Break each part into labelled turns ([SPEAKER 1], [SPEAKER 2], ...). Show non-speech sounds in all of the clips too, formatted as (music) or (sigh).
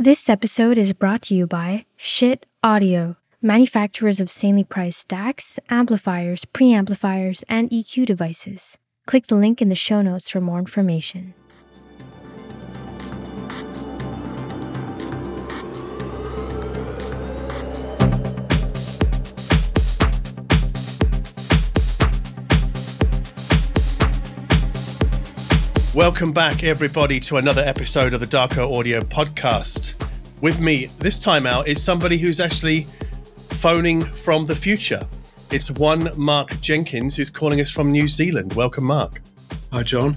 [SPEAKER 1] This episode is brought to you by Schiit Audio, manufacturers of sanely priced stacks, amplifiers, preamplifiers, and EQ devices. Click the link in the show notes for more information.
[SPEAKER 2] Welcome back, everybody, to another episode of the Darko Audio Podcast. With me this time out is somebody who's actually phoning from the future. It's one Mark Jenkins who's calling us from New Zealand. Welcome, Mark.
[SPEAKER 3] Hi, John.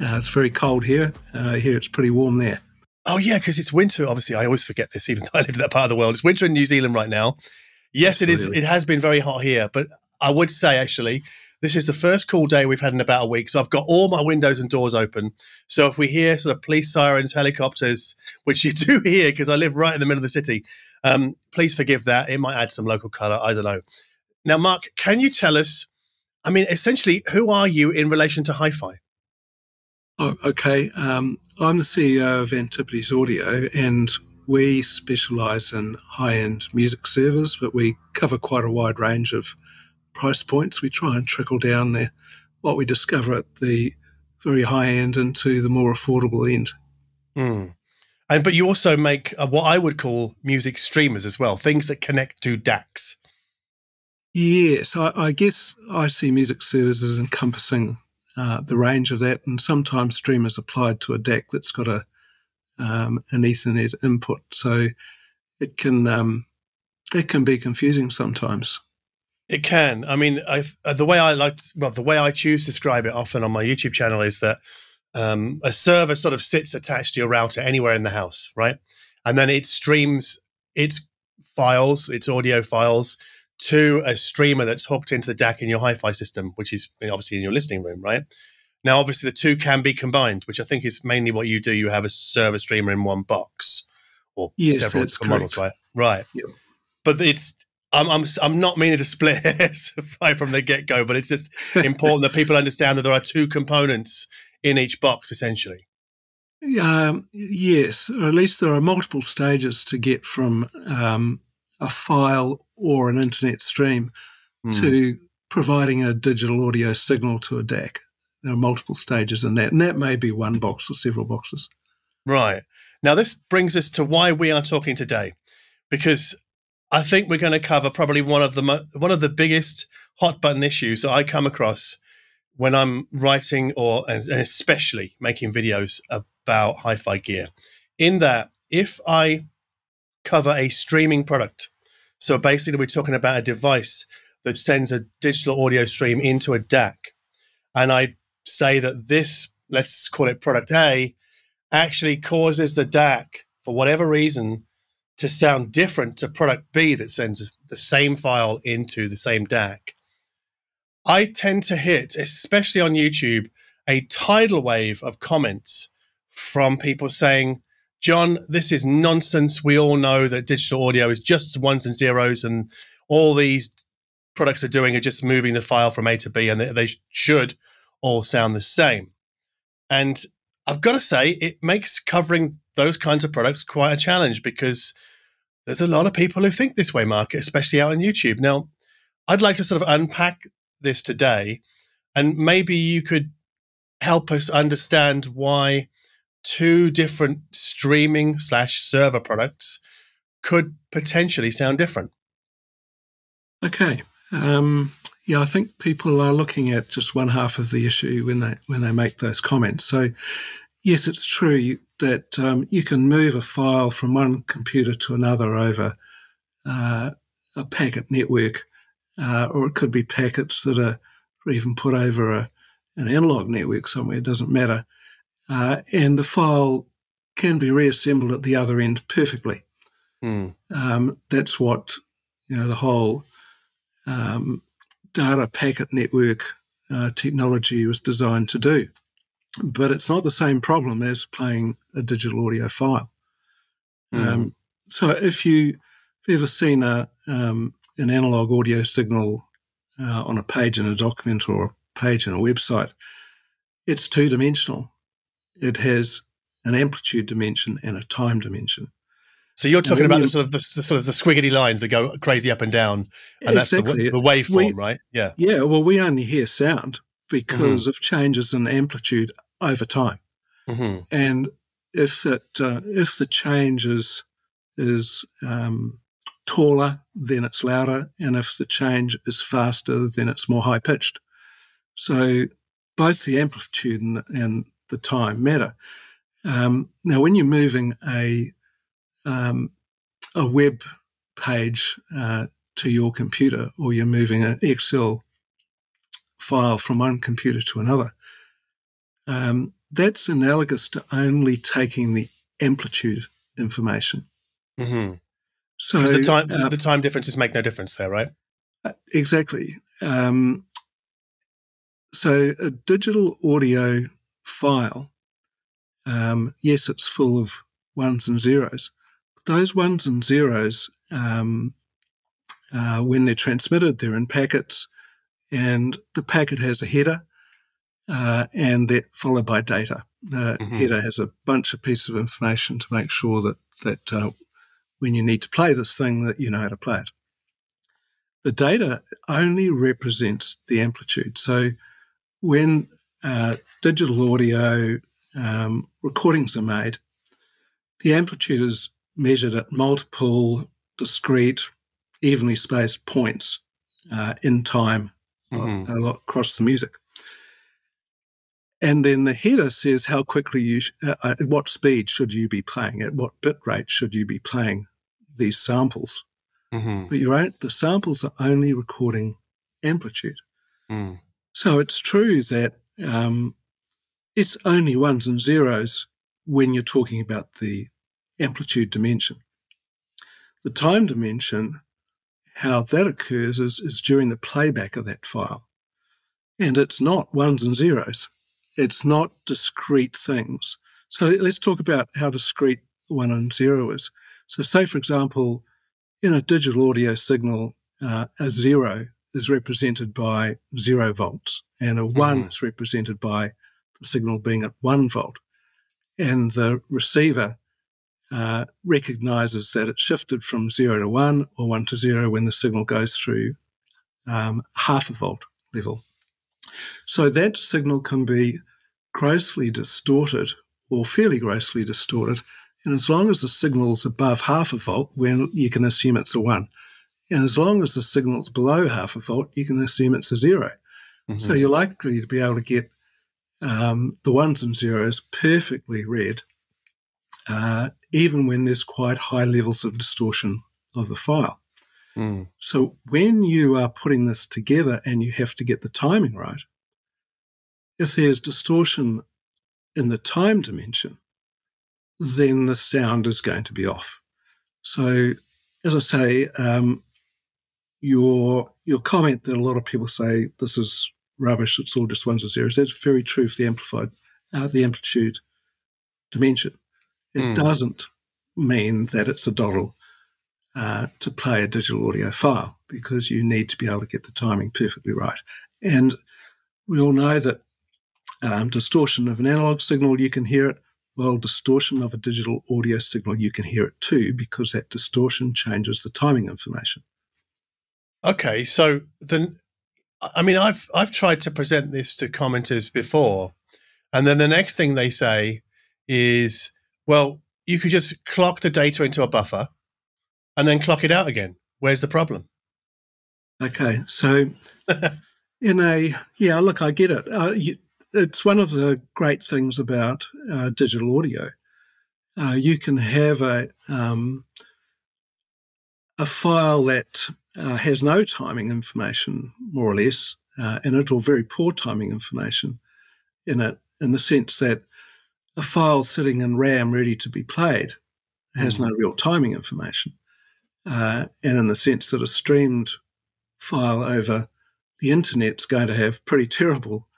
[SPEAKER 3] Uh, it's very cold here. Uh, here it's pretty warm there.
[SPEAKER 2] Oh, yeah, because it's winter. Obviously, I always forget this, even though I live in that part of the world. It's winter in New Zealand right now. Yes,
[SPEAKER 3] Absolutely.
[SPEAKER 2] it is. It has been very hot here, but I would say actually this is the first cool day we've had in about a week. So I've got all my windows and doors open. So if we hear sort of police sirens, helicopters, which you (laughs) do hear because I live right in the middle of the city, um, please forgive that. It might add some local color. I don't know. Now, Mark, can you tell us? I mean, essentially, who are you in relation to hi-fi?
[SPEAKER 3] Oh, okay. Um, I'm the CEO of Antipodes Audio, and we specialize in high end music servers, but we cover quite a wide range of price points. We try and trickle down the, what we discover at the very high end into the more affordable end.
[SPEAKER 2] Hmm. And but you also make uh, what I would call music streamers as well, things that connect to DACs.
[SPEAKER 3] Yes, I, I guess I see music services encompassing uh, the range of that, and sometimes streamers applied to a DAC that's got a um, an Ethernet input, so it can um, it can be confusing sometimes.
[SPEAKER 2] It can. I mean, I, uh, the way I like, well, the way I choose to describe it often on my YouTube channel is that um, a server sort of sits attached to your router anywhere in the house, right? And then it streams its files, its audio files, to a streamer that's hooked into the DAC in your hi-fi system, which is obviously in your listening room, right? Now, obviously, the two can be combined, which I think is mainly what you do. You have a server streamer in one box, or
[SPEAKER 3] Yes,
[SPEAKER 2] several models, right? Right.
[SPEAKER 3] Yep.
[SPEAKER 2] But it's I'm I'm I'm not meaning to split (laughs) hairs right from the get go, but it's just important that people understand that there are two components in each box, essentially.
[SPEAKER 3] Um, yes, or at least there are multiple stages to get from um, a file or an internet stream
[SPEAKER 2] Hmm.
[SPEAKER 3] to providing a digital audio signal to a DAC. There are multiple stages in that, and that may be one box or several boxes.
[SPEAKER 2] Right. Now, this brings us to why we are talking today, because I think we're going to cover probably one of the mo- one of the biggest hot button issues that I come across when I'm writing or and especially making videos about hi-fi gear. In that, if I cover a streaming product, so basically we're talking about a device that sends a digital audio stream into a DAC, and I say that this, let's call it product A, actually causes the DAC for whatever reason to sound different to product B that sends the same file into the same DAC. I tend to hit, especially on YouTube, a tidal wave of comments from people saying, John, this is nonsense. We all know that digital audio is just ones and zeros, and all these products are doing are just moving the file from A to B, and they, they should all sound the same. And I've got to say, it makes covering those kinds of products quite a challenge because there's a lot of people who think this way, Mark, especially out on YouTube. Now, I'd like to sort of unpack this today, and maybe you could help us understand why two different streaming slash server products could potentially sound different.
[SPEAKER 3] Okay. Um, yeah, I think people are looking at just one half of the issue when they when they make those comments. So, yes, it's true that um, you can move a file from one computer to another over uh, a packet network, uh, or it could be packets that are even put over a, an analog network somewhere. It doesn't matter, uh, and the file can be reassembled at the other end perfectly.
[SPEAKER 2] Hmm.
[SPEAKER 3] Um, that's what you know the whole um, data packet network uh, technology was designed to do. But it's not the same problem as playing a digital audio file.
[SPEAKER 2] Hmm.
[SPEAKER 3] Um, so if you if you've ever seen a um, an analog audio signal uh, on a page in a document or a page in a website, it's two dimensional. It has an amplitude dimension and a time dimension.
[SPEAKER 2] So you're talking about the sort of the, the, sort of the squiggly lines that go crazy up and down, and exactly. that's the, the waveform, we, right? Yeah.
[SPEAKER 3] Yeah. Well, we only hear sound because mm-hmm. of changes in amplitude over time, mm-hmm. and if it uh, if the change is is um, taller, then it's louder, and if the change is faster, then it's more high pitched. So both the amplitude and, and the time matter. Um, now, when you're moving a um, a web page uh, to your computer, or you're moving an Excel file from one computer to another, um, that's analogous to only taking the amplitude information.
[SPEAKER 2] Mm-hmm. So the time uh, the time differences make no difference there, right?
[SPEAKER 3] Uh, exactly. Um, so a digital audio file, um, yes, it's full of ones and zeros, those ones and zeros, um, uh, when they're transmitted, they're in packets, and the packet has a header, uh, and that followed by data. The mm-hmm. header has a bunch of pieces of information to make sure that that uh, when you need to play this thing, that you know how to play it. The data only represents the amplitude. So when uh, digital audio um, recordings are made, the amplitude is measured at multiple, discrete, evenly spaced points uh, in time mm-hmm. across the music. And then the header says how quickly you, sh- uh, uh, at what speed should you be playing, at what bit rate should you be playing these samples. Mm-hmm. But you're the samples are only recording amplitude. Mm. So it's true that um, it's only ones and zeros when you're talking about the amplitude dimension. The time dimension, how that occurs is, is during the playback of that file. And it's not ones and zeros. It's not discrete things. So let's talk about how discrete one and zero is. So, say, for example, in a digital audio signal, uh, a zero is represented by zero volts, and a mm-hmm. one is represented by the signal being at one volt. And the receiver uh, recognizes that it shifted from zero to one or one to zero when the signal goes through um, half a volt level. So that signal can be grossly distorted or fairly grossly distorted. And as long as the signal's above half a volt, when you can assume it's a one. And as long as the signal's below half a volt, you can assume it's a 0 mm-hmm. So you're likely to be able to get um, the ones and zeros perfectly read uh, even when there's quite high levels of distortion of the file. Mm. So when you are putting this together and you have to get the timing right, if there's distortion in the time dimension, then the sound is going to be off. So, as I say, um, your your comment that a lot of people say this is rubbish, it's all just ones and zeros. That's very true for the amplified, uh, the amplitude dimension. It mm. doesn't mean that it's a doddle uh, to play a digital audio file because you need to be able to get the timing perfectly right. And we all know that um, distortion of an analog signal, you can hear it. Well, distortion of a digital audio signal, you can hear it too because that distortion changes the timing information.
[SPEAKER 2] Okay, so then, I mean, I've I've tried to present this to commenters before, and then the next thing they say is, well, you could just clock the data into a buffer and then clock it out again. Where's the problem?
[SPEAKER 3] Okay, so (laughs) in a yeah, look, I get it. Uh, you, it's one of the great things about uh, digital audio. Uh, you can have a um, a file that uh, has no timing information, more or less, uh, in it, or very poor timing information in it, in the sense that a file sitting in RAM ready to be played has mm. no real timing information. Uh, and in the sense that a streamed file over the internet's going to have pretty terrible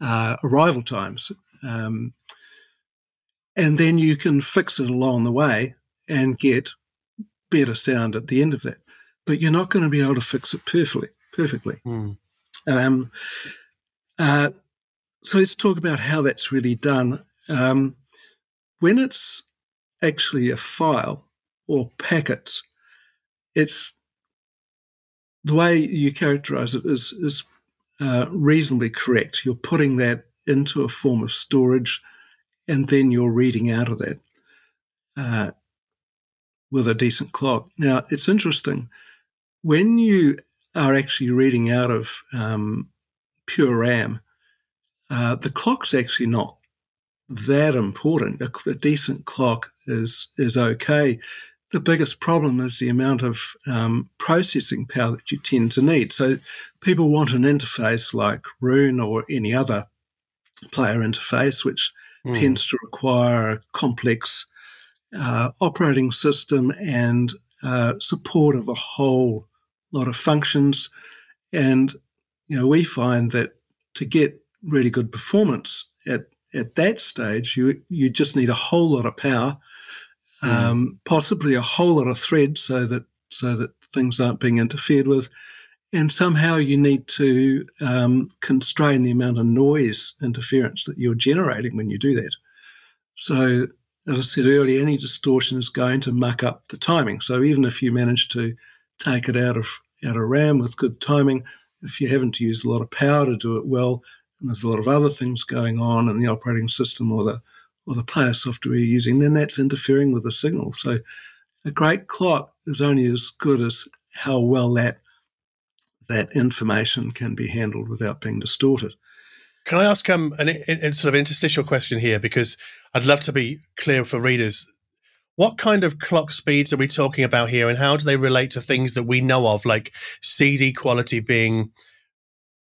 [SPEAKER 3] uh, arrival times. Um, and then you can fix it along the way and get better sound at the end of that. But you're not going to be able to fix it perfectly. Perfectly. Mm. Um, uh, so let's talk about how that's really done um, when it's actually a file, or packets. It's the way you characterize it is, is uh, reasonably correct. You're putting that into a form of storage and then you're reading out of that uh, with a decent clock. Now, it's interesting when you are actually reading out of um, pure RAM, uh, the clock's actually not that important. A, a, decent clock is is okay. The biggest problem is the amount of um, processing power that you tend to need. So people want an interface like Roon or any other player interface, which mm. tends to require a complex uh, operating system and uh, support of a whole lot of functions. And you know, we find that to get really good performance at at that stage, you you just need a whole lot of power. Um, possibly a whole lot of thread, so that so that things aren't being interfered with, and somehow you need to um, constrain the amount of noise interference that you're generating when you do that. So, as I said earlier, any distortion is going to muck up the timing. So even if you manage to take it out of out of RAM with good timing, if you haven't used a lot of power to do it well, and there's a lot of other things going on in the operating system or the or the player software you're using, then that's interfering with the signal. So a great clock is only as good as how well that that information can be handled without being distorted.
[SPEAKER 2] Can I ask um, an, an sort of interstitial question here because I'd love to be clear for readers. What kind of clock speeds are we talking about here, and how do they relate to things that we know of, like CD quality being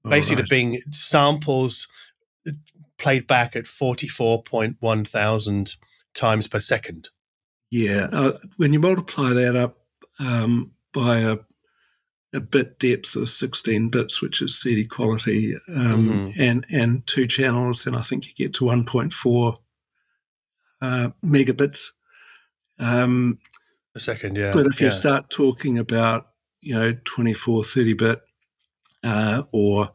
[SPEAKER 2] basically right. being samples played back at 44.1 thousand times per second.
[SPEAKER 3] Yeah. Uh, when you multiply that up um, by a, a, bit depth of 16 bits, which is CD quality, um, mm-hmm. and, and two channels, then I think you get to 1.4 uh, megabits. Um,
[SPEAKER 2] a second, yeah.
[SPEAKER 3] But if
[SPEAKER 2] you
[SPEAKER 3] start talking about, you know, 24, 30 bit uh, or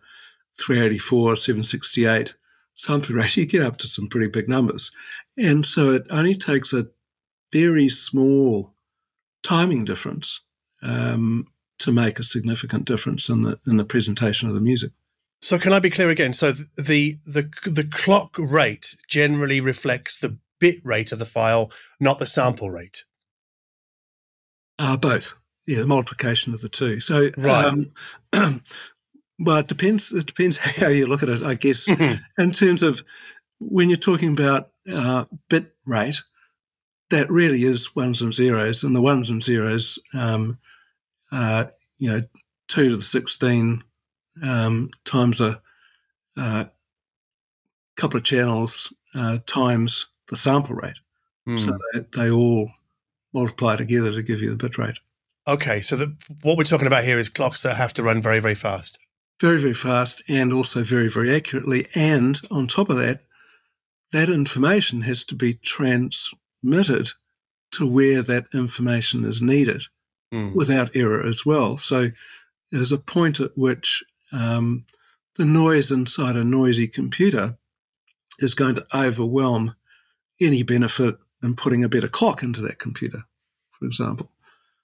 [SPEAKER 3] 384, 768 sampling rate, you get up to some pretty big numbers. And so it only takes a very small timing difference um, to make a significant difference in the in the presentation of the music.
[SPEAKER 2] So can I be clear again? So the the the clock rate generally reflects the bit rate of the file, not the sample rate.
[SPEAKER 3] Uh, both. Yeah, the multiplication of the two. So
[SPEAKER 2] right.
[SPEAKER 3] Um, (clears throat) Well, it depends. It depends (laughs) how you look at it, I guess. Mm-hmm. In terms of when you're talking about uh, bit rate, that really is ones and zeros, and the ones and zeros, um, uh, you know, two to the sixteen um, times a uh, couple of channels uh, times the sample rate. Mm. So they, they all multiply together to give you the bit rate.
[SPEAKER 2] Okay, so the, what we're talking about here is clocks that have to run very, very fast
[SPEAKER 3] very, very fast and also very, very accurately. And on top of that, that information has to be transmitted to where that information is needed mm. without error as well. So there's a point at which um, the noise inside a noisy computer is going to overwhelm any benefit in putting a better clock into that computer, for example.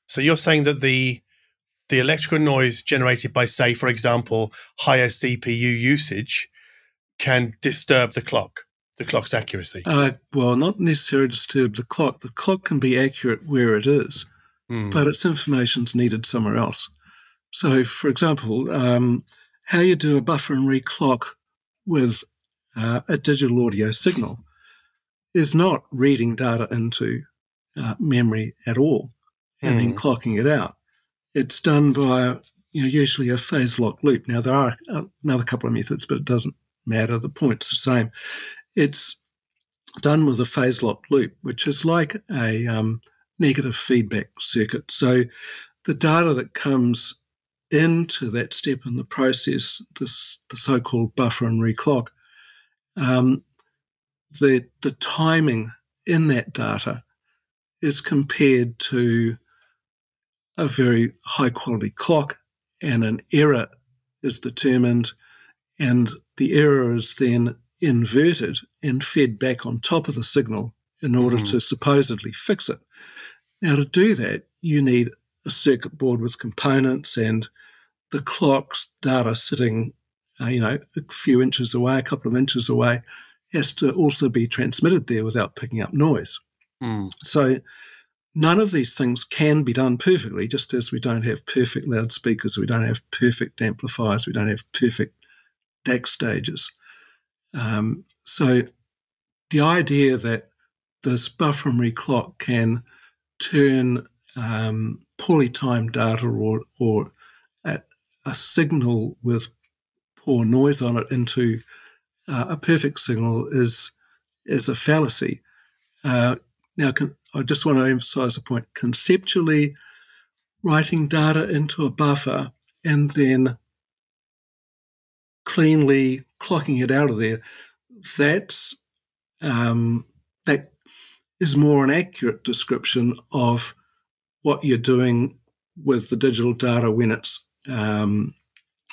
[SPEAKER 2] So you're saying that the the electrical noise generated by, say, for example, higher CPU usage can disturb the clock, the clock's accuracy?
[SPEAKER 3] Uh, well, not necessarily disturb the clock. The clock can be accurate where it is, mm. but its information's needed somewhere else. So, for example, um, how you do a buffer and reclock with uh, a digital audio signal is not reading data into uh, memory at all and mm. then hmm. clocking it out. It's done by you know, usually a phase lock loop. Now, there are another couple of methods, but it doesn't matter. The point's the same. It's done with a phase lock loop, which is like a um, negative feedback circuit. So the data that comes into that step in the process, this the so-called buffer and reclock, um, the the timing in that data is compared to a very high quality clock and an error is determined and the error is then inverted and fed back on top of the signal in order mm. to supposedly fix it. Now, to do that, you need a circuit board with components and the clock's data sitting, uh, you know, a few inches away, a couple of inches away, has to also be transmitted there without picking up noise.
[SPEAKER 2] Mm.
[SPEAKER 3] So none of these things can be done perfectly, just as we don't have perfect loudspeakers, we don't have perfect amplifiers, we don't have perfect DAC stages. Um, so the idea that this buffer and reclock can turn um, poorly timed data or, or a, a, signal with poor noise on it into uh, a perfect signal is is a fallacy. Uh, now, can, I just want to emphasize a point. Conceptually, writing data into a buffer and then cleanly clocking it out of there, that's um, that is more an accurate description of what you're doing with the digital data when it's um,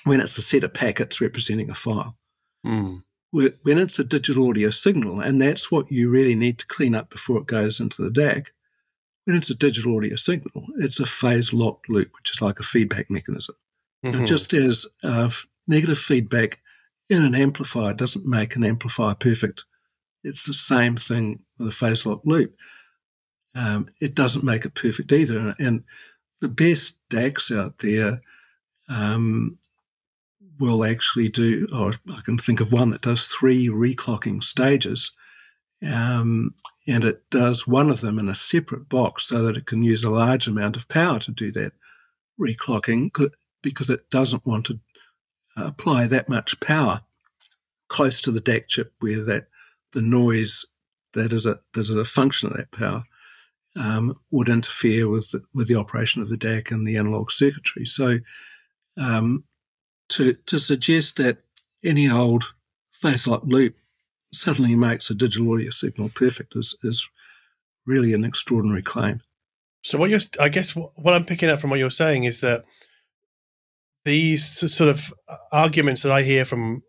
[SPEAKER 3] when it's a set of packets representing a file.
[SPEAKER 2] Mm.
[SPEAKER 3] When it's a digital audio signal, and that's what you really need to clean up before it goes into the DAC. When it's a digital audio signal, it's a phase locked loop, which is like a feedback mechanism.
[SPEAKER 2] Mm-hmm.
[SPEAKER 3] just as uh, negative feedback in an amplifier doesn't make an amplifier perfect, it's the same thing with a phase locked loop. Um, it doesn't make it perfect either. And the best DACs out there um, will actually do, or I can think of one that does three reclocking stages. Um, and it does one of them in a separate box so that it can use a large amount of power to do that reclocking because it doesn't want to apply that much power close to the DAC chip where that the noise that is a that is a function of that power um, would interfere with the, with the operation of the DAC and the analog circuitry. So um, to to suggest that any old phase lock loop suddenly makes a digital audio signal perfect is is really an extraordinary claim.
[SPEAKER 2] So what you're, I guess, what I'm picking up from what you're saying is that these sort of uh, arguments that I hear from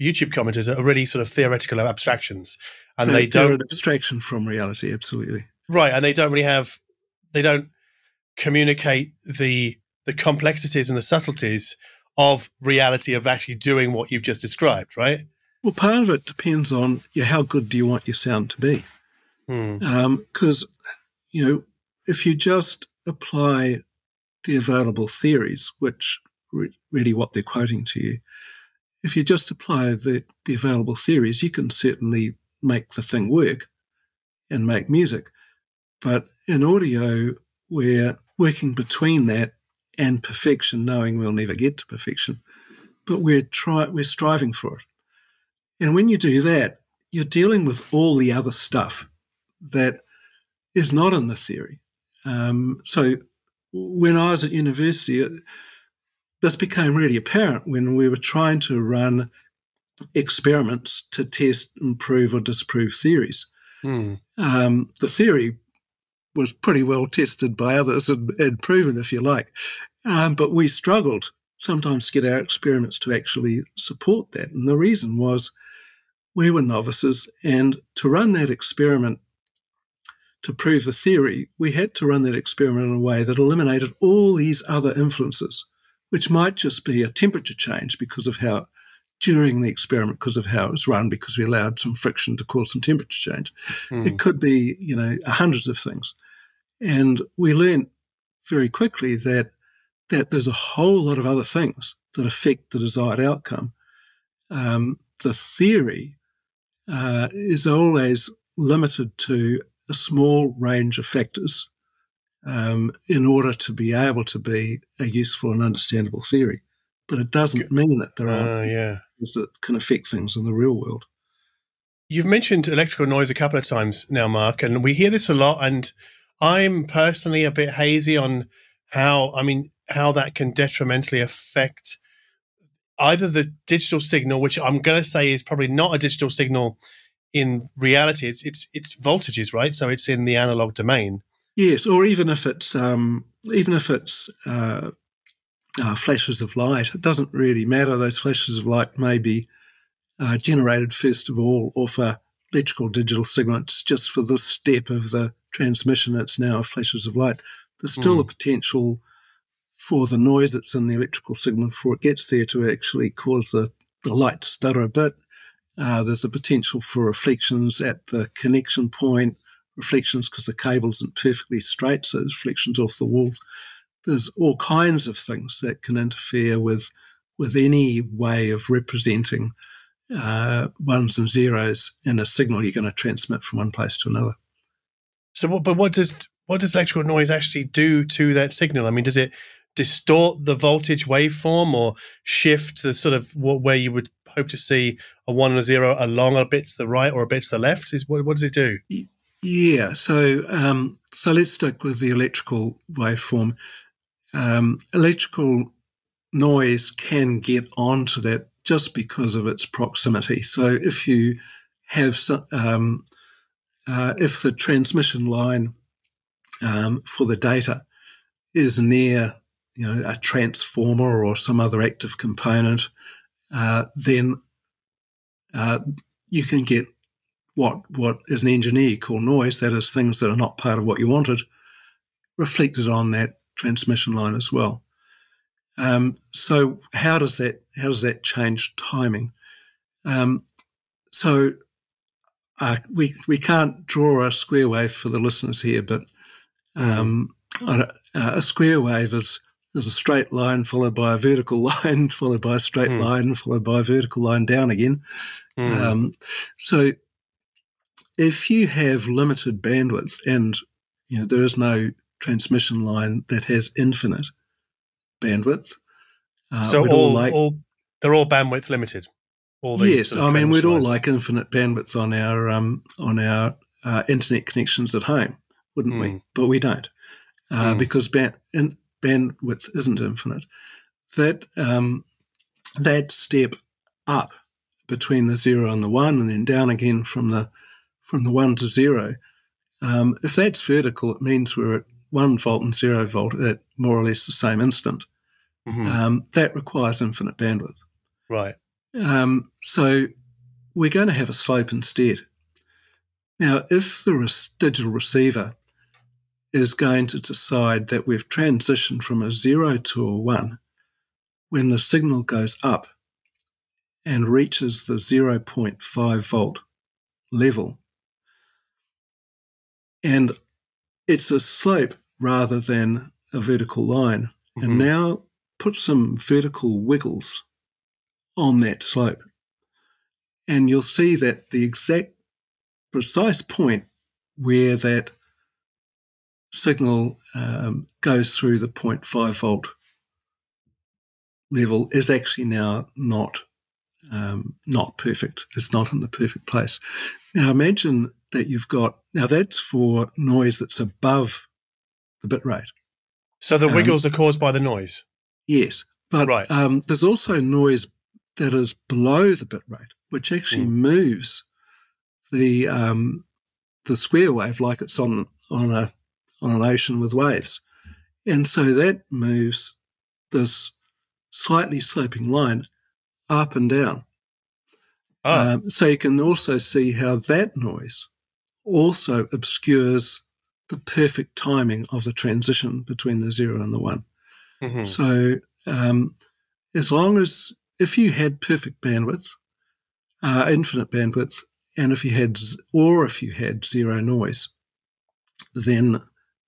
[SPEAKER 2] YouTube commenters are really sort of theoretical abstractions, and
[SPEAKER 3] they're,
[SPEAKER 2] they don't
[SPEAKER 3] an abstraction from reality. Absolutely
[SPEAKER 2] right, and they don't really have, they don't communicate the the complexities and the subtleties of reality of actually doing what you've just described, right?
[SPEAKER 3] Well, part of it depends on yeah, how good do you want your sound to be? Because um, you know, if you just apply the available theories, which re- really what they're quoting to you, if you just apply the, the available theories, you can certainly make the thing work and make music. But in audio, we're working between that and perfection, knowing we'll never get to perfection, but we're try we're striving for it. And when you do that, you're dealing with all the other stuff that is not in the theory. Um, so when I was at university, this became really apparent when we were trying to run experiments to test, improve, or disprove theories.
[SPEAKER 2] Mm.
[SPEAKER 3] Um, the theory was pretty well tested by others and, and proven, if you like, um, but we struggled sometimes to get our experiments to actually support that. And the reason was we were novices, and to run that experiment to prove the theory, we had to run that experiment in a way that eliminated all these other influences which might just be a temperature change because of how during the experiment because of how it was run because we allowed some friction to cause some temperature change. Mm. It could be, you know, hundreds of things. And we learned very quickly that that there's a whole lot of other things that affect the desired outcome. Um, the theory uh, is always limited to a small range of factors um, in order to be able to be a useful and understandable theory. But it doesn't mean that there are
[SPEAKER 2] uh, yeah.
[SPEAKER 3] that can affect things in the real world.
[SPEAKER 2] You've mentioned electrical noise a couple of times now, Mark, and we hear this a lot. And I'm personally a bit hazy on how, I mean, how that can detrimentally affect either the digital signal, which I'm going to say is probably not a digital signal in reality. It's it's it's voltages, right? So it's in the analog domain.
[SPEAKER 3] Yes, or even if it's um, even if it's uh, uh, flashes of light, it doesn't really matter. Those flashes of light may be uh, generated first of all off a electrical digital signal. It's just for this step of the transmission, it's now flashes of light. There's still mm. a potential for the noise that's in the electrical signal before it gets there to actually cause the, the light to stutter a bit. Uh, there's a potential for reflections at the connection point, reflections because the cable isn't perfectly straight, so there's reflections off the walls. There's all kinds of things that can interfere with with any way of representing uh, ones and zeros in a signal you're going to transmit from one place to another.
[SPEAKER 2] So, but what does what does electrical noise actually do to that signal? I mean, does it distort the voltage waveform or shift the sort of where you would hope to see a one and a zero along a bit to the right or a bit to the left? Is what, what does it do?
[SPEAKER 3] Yeah, so um, so let's stick with the electrical waveform. Um, electrical noise can get onto that just because of its proximity. So if you have um, uh, if the transmission line um, for the data is near you know a transformer or some other active component, uh, then uh, you can get what what is an engineer call noise. That is things that are not part of what you wanted reflected on that transmission line as well. Um, so how does that how does that change timing? Um, so uh, we we can't draw a square wave for the listeners here, but um, a, a, square wave is is a straight line followed by a vertical (laughs) line, followed by a straight mm. line, followed by a vertical line down again. Mm. so if you have limited bandwidth and you know there is no transmission line that has infinite bandwidth.
[SPEAKER 2] Uh, so all, all, like, all, they're all bandwidth limited.
[SPEAKER 3] All these yes, sort of I mean we'd all like infinite bandwidth on our um, on our uh, internet connections at home, wouldn't mm. we? Hmm. But we don't uh, mm. because band, in, bandwidth isn't infinite. That um, that step up between the zero and the one, and then down again from the from the one to zero. Um, if that's vertical, it means we're at one volt and zero volt at more or less the same instant. Mm-hmm. Um, that requires infinite bandwidth.
[SPEAKER 2] Right.
[SPEAKER 3] Um, so we're going to have a slope instead. Now, if the res- digital receiver is going to decide that we've transitioned from a zero to a one, when the signal goes up and reaches the 0.5 volt level, and it's a slope rather than a vertical line. Mm-hmm. And now put some vertical wiggles on that slope. And you'll see that the exact precise point where that signal um, goes through the 0.5 volt level is actually now not um, not perfect. It's not in the perfect place. Now imagine that you've got now that's for noise that's above the bit rate.
[SPEAKER 2] So the um, wiggles um, are caused by the noise.
[SPEAKER 3] Yes, but right. um, there's also noise that is below the bit rate, which actually mm. moves the um, the square wave like it's on on a on an ocean with waves, and so that moves this slightly sloping line up and down. Oh. Um, so you can also see how that noise also obscures the perfect timing of the transition between the zero and the one. Mm-hmm. So, um, as long as if you had perfect bandwidth, uh, infinite bandwidth, and if you had, or if you had zero noise, then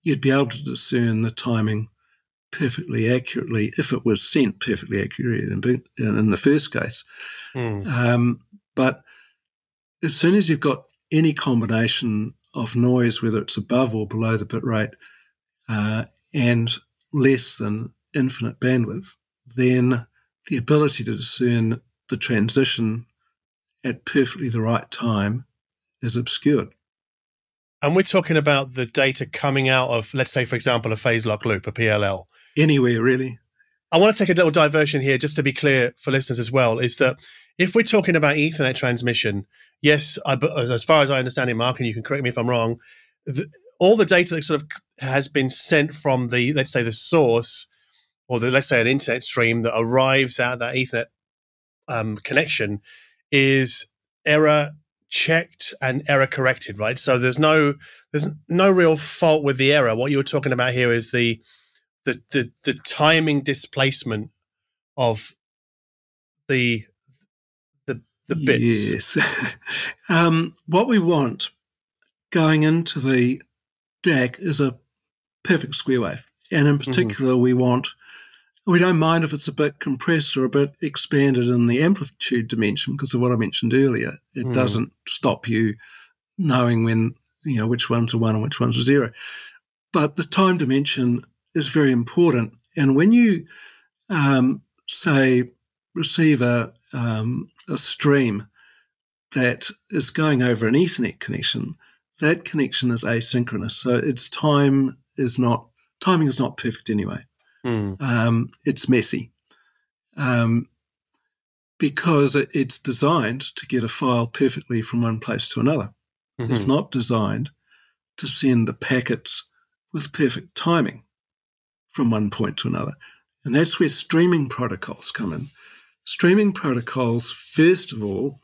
[SPEAKER 3] you'd be able to discern the timing perfectly accurately if it was sent perfectly accurately in, in the first case. Mm. Um, but as soon as you've got any combination of noise, whether it's above or below the bit rate, uh, and less than infinite bandwidth, then the ability to discern the transition at perfectly the right time is obscured.
[SPEAKER 2] And we're talking about the data coming out of, let's say, for example, a phase lock loop, a PLL.
[SPEAKER 3] Anywhere, really.
[SPEAKER 2] I want to take a little diversion here, just to be clear for listeners as well, is that if we're talking about Ethernet transmission, yes, I, as far as I understand it, Mark, and you can correct me if I'm wrong, the, all the data that sort of has been sent from the, let's say, the source, or the, let's say, an internet stream that arrives at that Ethernet um, connection, is error checked and error corrected, right? So there's no there's no real fault with the error. What you're talking about here is the the the, the timing displacement of the the the bits.
[SPEAKER 3] Yes. (laughs) um, what we want going into the DAC is a perfect square wave, and in mm-hmm. particular, mm-hmm. we want we don't mind if it's a bit compressed or a bit expanded in the amplitude dimension because of what I mentioned earlier. It mm. doesn't stop you knowing when, you know, which one's are one and which one's are zero. But the time dimension is very important. And when you, um, say, receive a, um, a stream that is going over an Ethernet connection, that connection is asynchronous. So its time is not, timing is not perfect anyway. Mm. Um, it's messy um, because it's designed to get a file perfectly from one place to another. Mm-hmm. It's not designed to send the packets with perfect timing from one point to another. And that's where streaming protocols come in. Streaming protocols, first of all,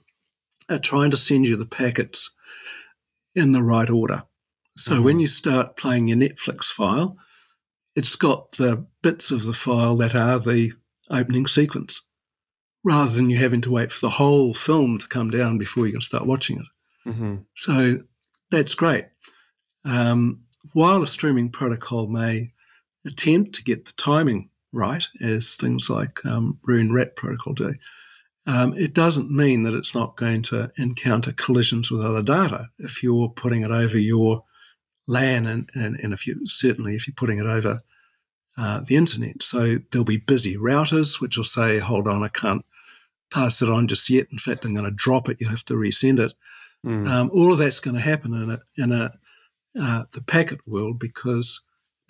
[SPEAKER 3] are trying to send you the packets in the right order. So mm-hmm. when you start playing your Netflix file, it's got the bits of the file that are the opening sequence, rather than you having to wait for the whole film to come down before you can start watching it. Mm-hmm. So that's great. Um, while a streaming protocol may attempt to get the timing right, as things like um, Roon RAAT protocol do, um, it doesn't mean that it's not going to encounter collisions with other data if you're putting it over your LAN, and, and, and if you certainly if you're putting it over uh, the internet. So there'll be busy routers which will say, "Hold on, I can't pass it on just yet. In fact, I'm going to drop it. You have to resend it." Mm. Um, all of that's going to happen in a in a uh, the packet world because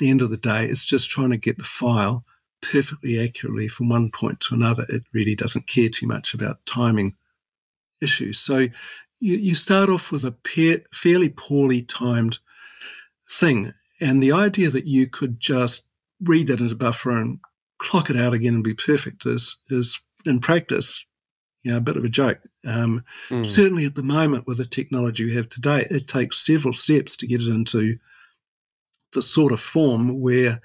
[SPEAKER 3] the end of the day, it's just trying to get the file perfectly accurately from one point to another. It really doesn't care too much about timing issues. So you, you start off with a pair, fairly poorly timed thing. And the idea that you could just read that into buffer and clock it out again and be perfect is, is in practice, you know, a bit of a joke. Um, mm. Certainly at the moment with the technology we have today, it takes several steps to get it into the sort of form where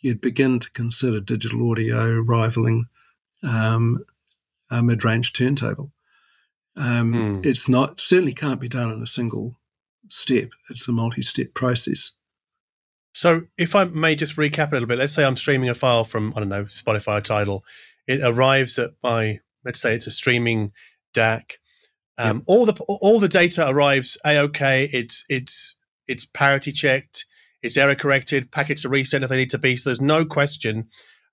[SPEAKER 3] you'd begin to consider digital audio rivaling um, a mid-range turntable. Um, mm. It's not certainly can't be done in a single step. It's a multi-step process.
[SPEAKER 2] So, if I may just recap a little bit, let's say I'm streaming a file from I don't know Spotify or Tidal. It arrives at my let's say it's a streaming DAC. Um, yep. All the all the data arrives a okay. It's it's it's parity checked. It's error corrected. Packets are resent if they need to be. So there's no question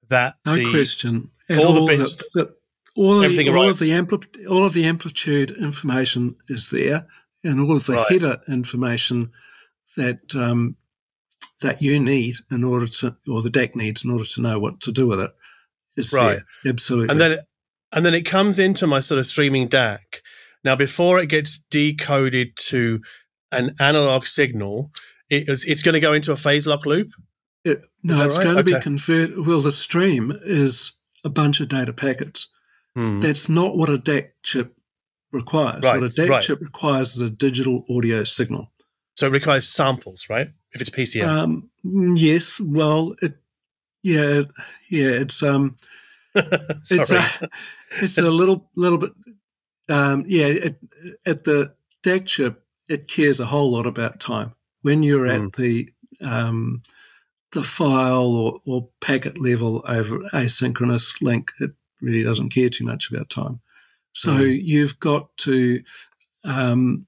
[SPEAKER 2] that
[SPEAKER 3] no
[SPEAKER 2] the,
[SPEAKER 3] question. all, all the bits, the, the, all, the, all of the ampli- all of the amplitude information is there and all of the right. header information that um, that you need in order to, or the DAC needs in order to know what to do with it is right. there. Absolutely.
[SPEAKER 2] And then, it, and then it comes into my sort of streaming DAC. Now, before it gets decoded to an analog signal, it is, it's going to go into a phase lock loop.
[SPEAKER 3] It, no, it's right? going okay. to be converted. Well, the stream is a bunch of data packets. Hmm. That's not what a DAC chip requires. Right, what a DAC right. chip requires is a digital audio signal.
[SPEAKER 2] So it requires samples, right? If it's PCM. Um,
[SPEAKER 3] yes. Well, it, yeah, yeah. It's um, (laughs) it's a, (laughs) it's a little little bit. Um, yeah, it, at the DAC chip, it cares a whole lot about time. When you're mm. at the um, the file or, or packet level over asynchronous link, it really doesn't care too much about time. So mm. you've got to um,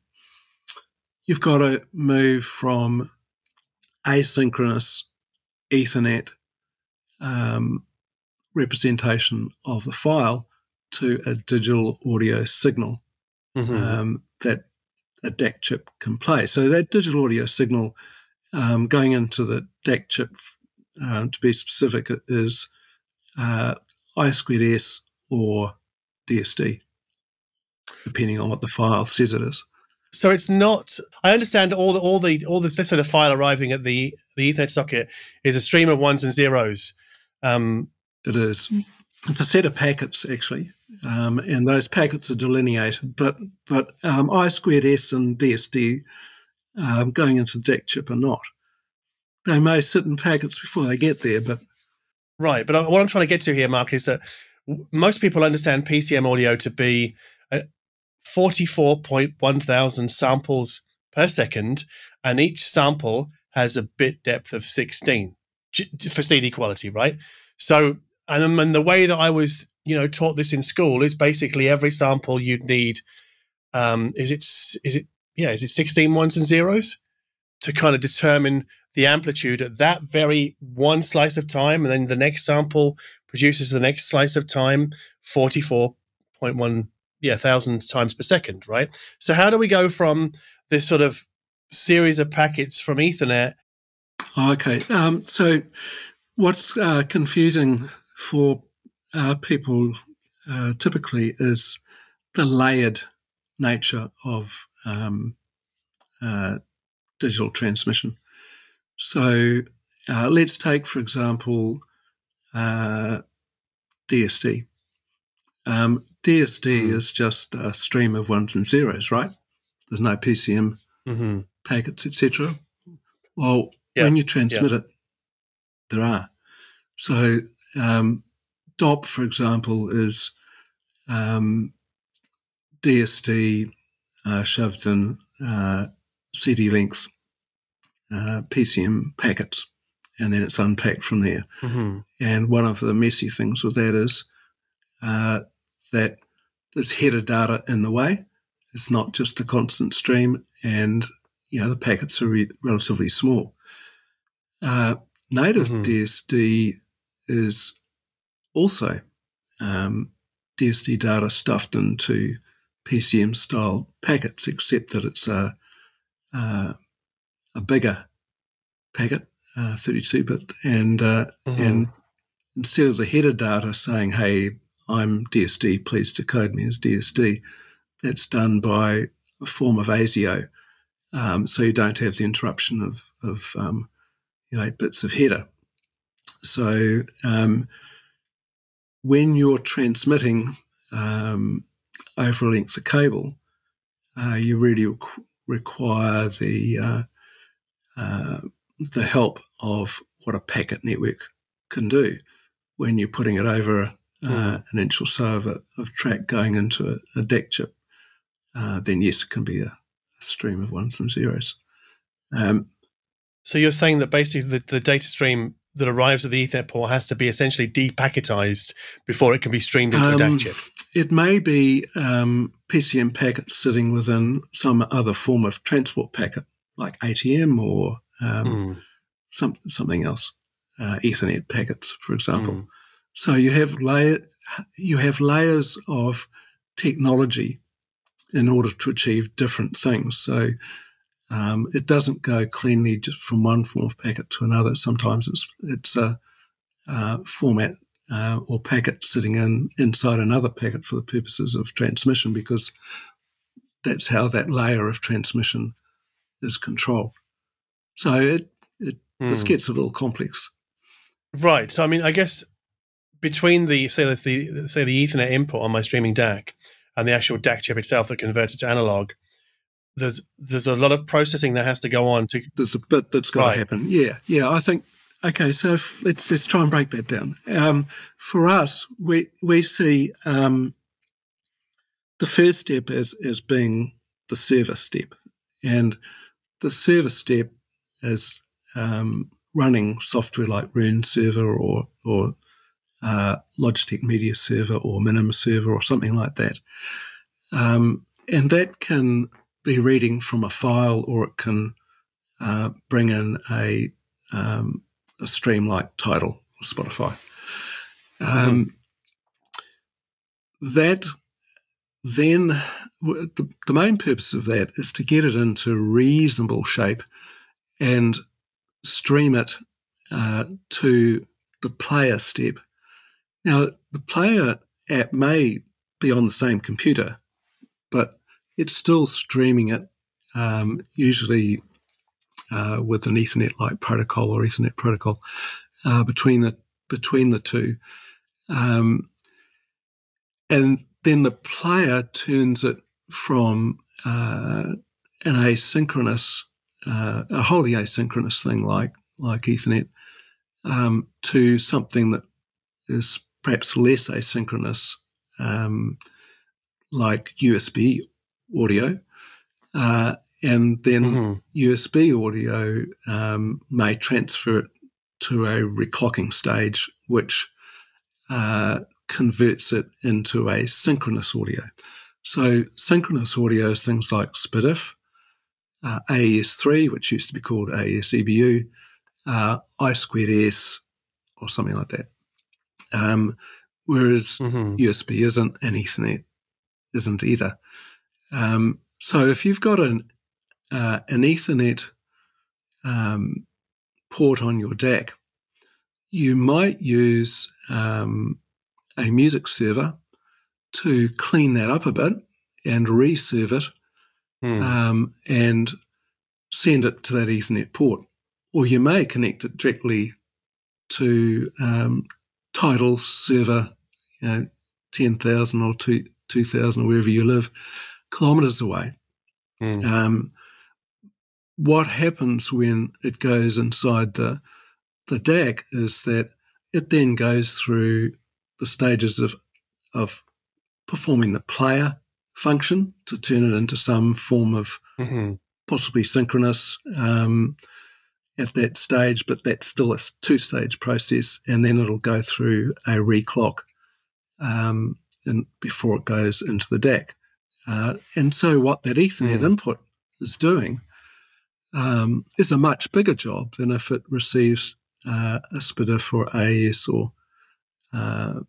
[SPEAKER 3] you've got to move from asynchronous Ethernet um, representation of the file to a digital audio signal mm-hmm. um, that a DAC chip can play. So that digital audio signal um, going into the DAC chip, uh, to be specific, is uh, I squared S or DSD depending on what the file says it is.
[SPEAKER 2] So it's not. I understand all the all the all the let's say the file arriving at the the Ethernet socket is a stream of ones and zeros. Um,
[SPEAKER 3] it is. It's a set of packets actually, um, and those packets are delineated. But but um, I squared S and DSD um, going into the DAC chip are not. They may sit in packets before they get there, but
[SPEAKER 2] right. But what I'm trying to get to here, Mark, is that most people understand PCM audio to be 44.1 thousand samples per second, and each sample has a bit depth of 16 for CD quality, right? So, and, and the way that I was, you know, taught this in school is basically every sample you'd need. Um, is it is it yeah is it 16 ones and zeros to kind of determine the amplitude at that very one slice of time, and then the next sample produces the next slice of time 44.1 yeah thousand times per second, right? So how do we go from this sort of series of packets from Ethernet.
[SPEAKER 3] Okay, um, so what's uh, confusing for uh, people uh, typically is the layered nature of um, uh, digital transmission. So uh, let's take, for example, DSD. Uh, um, DSD mm. is just a stream of ones and zeros, right? There's no PCM mm-hmm packets, etc. Well, yeah. when you transmit yeah. it, there are. So um, DOP, for example, is um, DSD uh, shoved in uh, CD length uh, PCM packets, and then it's unpacked from there. Mm-hmm. And one of the messy things with that is uh, that there's header data in the way. It's not just a constant stream, and you know, the packets are re- relatively small. Uh, native mm-hmm. DSD is also um, DSD data stuffed into PCM style packets, except that it's a, a, a bigger packet, 32 uh, bit, and uh, mm-hmm. and instead of the header data saying, "Hey, I'm DSD, please decode me as DSD," that's done by a form of ASIO um, so you don't have the interruption of, of um, you know, eight bits of header. So um, when you're transmitting um, over a length of cable, uh, you really requ- require the uh, uh, the help of what a packet network can do when you're putting it over mm. an inch or so of, a, of track going into a, a DAC chip. Uh, then yes, it can be a, stream of ones and zeros. Um,
[SPEAKER 2] so you're saying that basically the, the data stream that arrives at the Ethernet port has to be essentially depacketized before it can be streamed into um, a DAC chip?
[SPEAKER 3] It may be um, PCM packets sitting within some other form of transport packet, like ATM or um, mm. some, something else, uh, Ethernet packets, for example. Mm. So you have layer, you have layers of technology in order to achieve different things. So um, it doesn't go cleanly just from one form of packet to another. Sometimes it's it's a, a format uh, or packet sitting in inside another packet for the purposes of transmission because that's how that layer of transmission is controlled. So it, it mm. this hmm. gets a little complex.
[SPEAKER 2] Right. So I mean, I guess between the say let's the say the Ethernet input on my streaming DAC and the actual DAC chip itself that converts it to analog, there's there's a lot of processing that has to go on to.
[SPEAKER 3] There's a bit that's got right. to happen. Yeah, yeah. I think. Okay, so if, let's let's try and break that down. Um, for us, we we see um, the first step as as being the service step, and the service step is um, running software like Roon Server or or uh, Logitech Media Server or Minim Server or something like that. Um, and that can be reading from a file or it can uh, bring in a, um, a stream like Tidal or Spotify. Um, mm-hmm. That then, the, the main purpose of that is to get it into reasonable shape and stream it uh, to the player step now, the player app may be on the same computer, but it's still streaming it, um, usually uh, with an Ethernet-like protocol or Ethernet protocol uh, between the between the two. Um, and then the player turns it from uh, an asynchronous, uh, a wholly asynchronous thing like like Ethernet, um, to something that is perhaps less asynchronous, um, like USB audio. Uh, and then mm-hmm. USB audio um, may transfer it to a reclocking stage, which uh, converts it into a synchronous audio. So synchronous audio is things like SPDIF, uh, AES3, which used to be called AES-EBU, uh, I squared S, or something like that. Um, whereas mm-hmm. USB isn't, and Ethernet isn't either. Um, so if you've got an uh, an Ethernet um, port on your DAC, you might use um, a music server to clean that up a bit and reserve it mm. um, and send it to that Ethernet port. Or you may connect it directly to um, Tidal server, you know, 10,000 or 2,000 or wherever you live, kilometers away. Mm. Um, what happens when it goes inside the the DAC is that it then goes through the stages of of performing the player function to turn it into some form of mm-hmm. possibly synchronous um, at that stage, but that's still a two stage process, and then it'll go through a reclock um, and before it goes into the DAC. Uh, and so, what that Ethernet mm. input is doing um, is a much bigger job than if it receives uh, a SPDIF or AES or uh,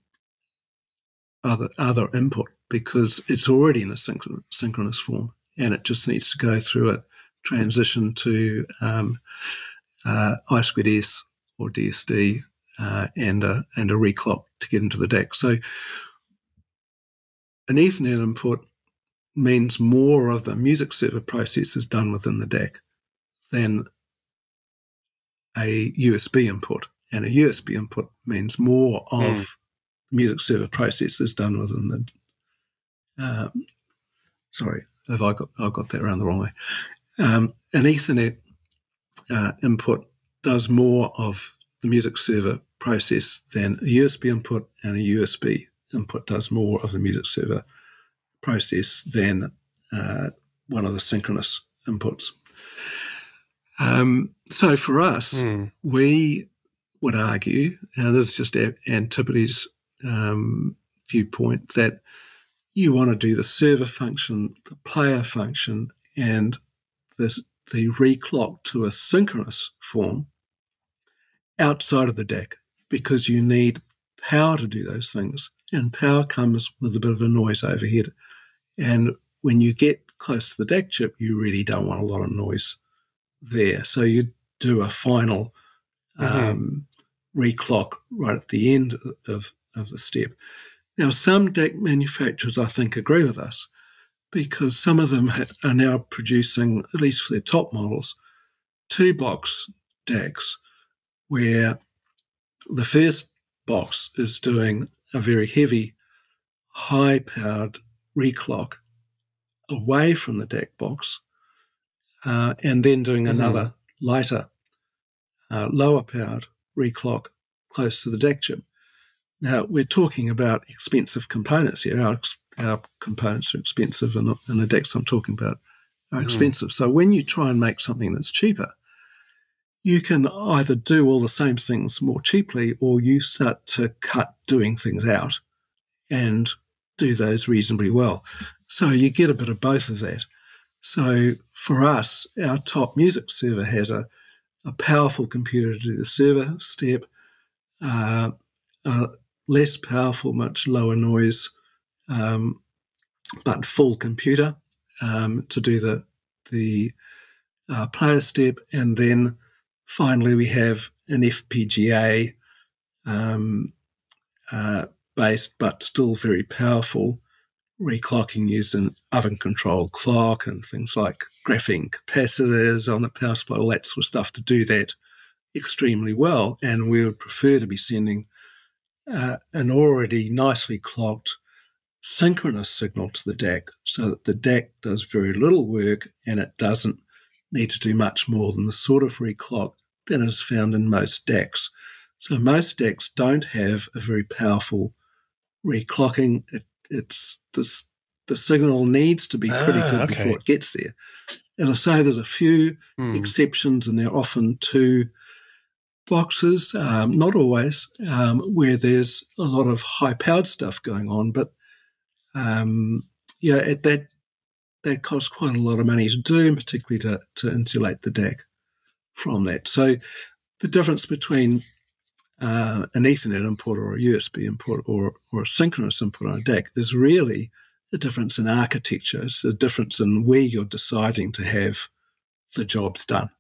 [SPEAKER 3] other other input because it's already in a synchronous, synchronous form and it just needs to go through a transition to um, uh, I squared S or DSD uh, and a and a reclock to get into the DAC. So an Ethernet input means more of the music server process is done within the DAC than a USB input. And a USB input means more of mm. music server process is done within the. Um, sorry, have I got I got that around the wrong way? Um, an Ethernet uh, input does more of the music server process than a USB input, and a USB input does more of the music server process than uh, one of the synchronous inputs. Um, so for us, mm. we would argue, and this is just Antipodes' um, viewpoint, that you want to do the server function, the player function, and this, the reclock to a synchronous form outside of the DAC because you need power to do those things. And power comes with a bit of a noise overhead. And when you get close to the DAC chip, you really don't want a lot of noise there. So you do a final mm-hmm. um, reclock right at the end of, of the step. Now, some DAC manufacturers, I think, agree with us because some of them are now producing, at least for their top models, two box DACs where the first box is doing a very heavy, high powered reclock away from the DAC box, uh, and then doing mm-hmm. another lighter, uh, lower powered reclock close to the DAC chip. Now, we're talking about expensive components here. Our, our components are expensive, and, and the DACs I'm talking about are mm. expensive. So, when you try and make something that's cheaper, you can either do all the same things more cheaply or you start to cut doing things out and do those reasonably well. So you get a bit of both of that. So for us, our top music server has a, a powerful computer to do the server step, uh, less powerful, much lower noise, um, but full computer um, to do the the uh, player step, and then Finally, we have an FPGA um, uh, based but still very powerful reclocking using oven controlled clock and things like graphene capacitors on the power supply, all that sort of stuff to do that extremely well. And we would prefer to be sending uh, an already nicely clocked synchronous signal to the DAC so that the DAC does very little work and it doesn't need to do much more than the sort of reclock that is found in most DACs. So most DACs don't have a very powerful reclocking. It, it's this, the signal needs to be pretty
[SPEAKER 2] Ah,
[SPEAKER 3] good
[SPEAKER 2] okay.
[SPEAKER 3] before it gets there. As I say, there's a few
[SPEAKER 2] Hmm.
[SPEAKER 3] exceptions, and they're often two boxes, um, not always, um, where there's a lot of high powered stuff going on. But um, yeah, it, that that costs quite a lot of money to do, and particularly to, to insulate the DAC from that. So the difference between uh, an Ethernet input or a USB input or, or a synchronous input on a DAC is really a difference in architecture. It's a difference in where you're deciding to have the jobs done.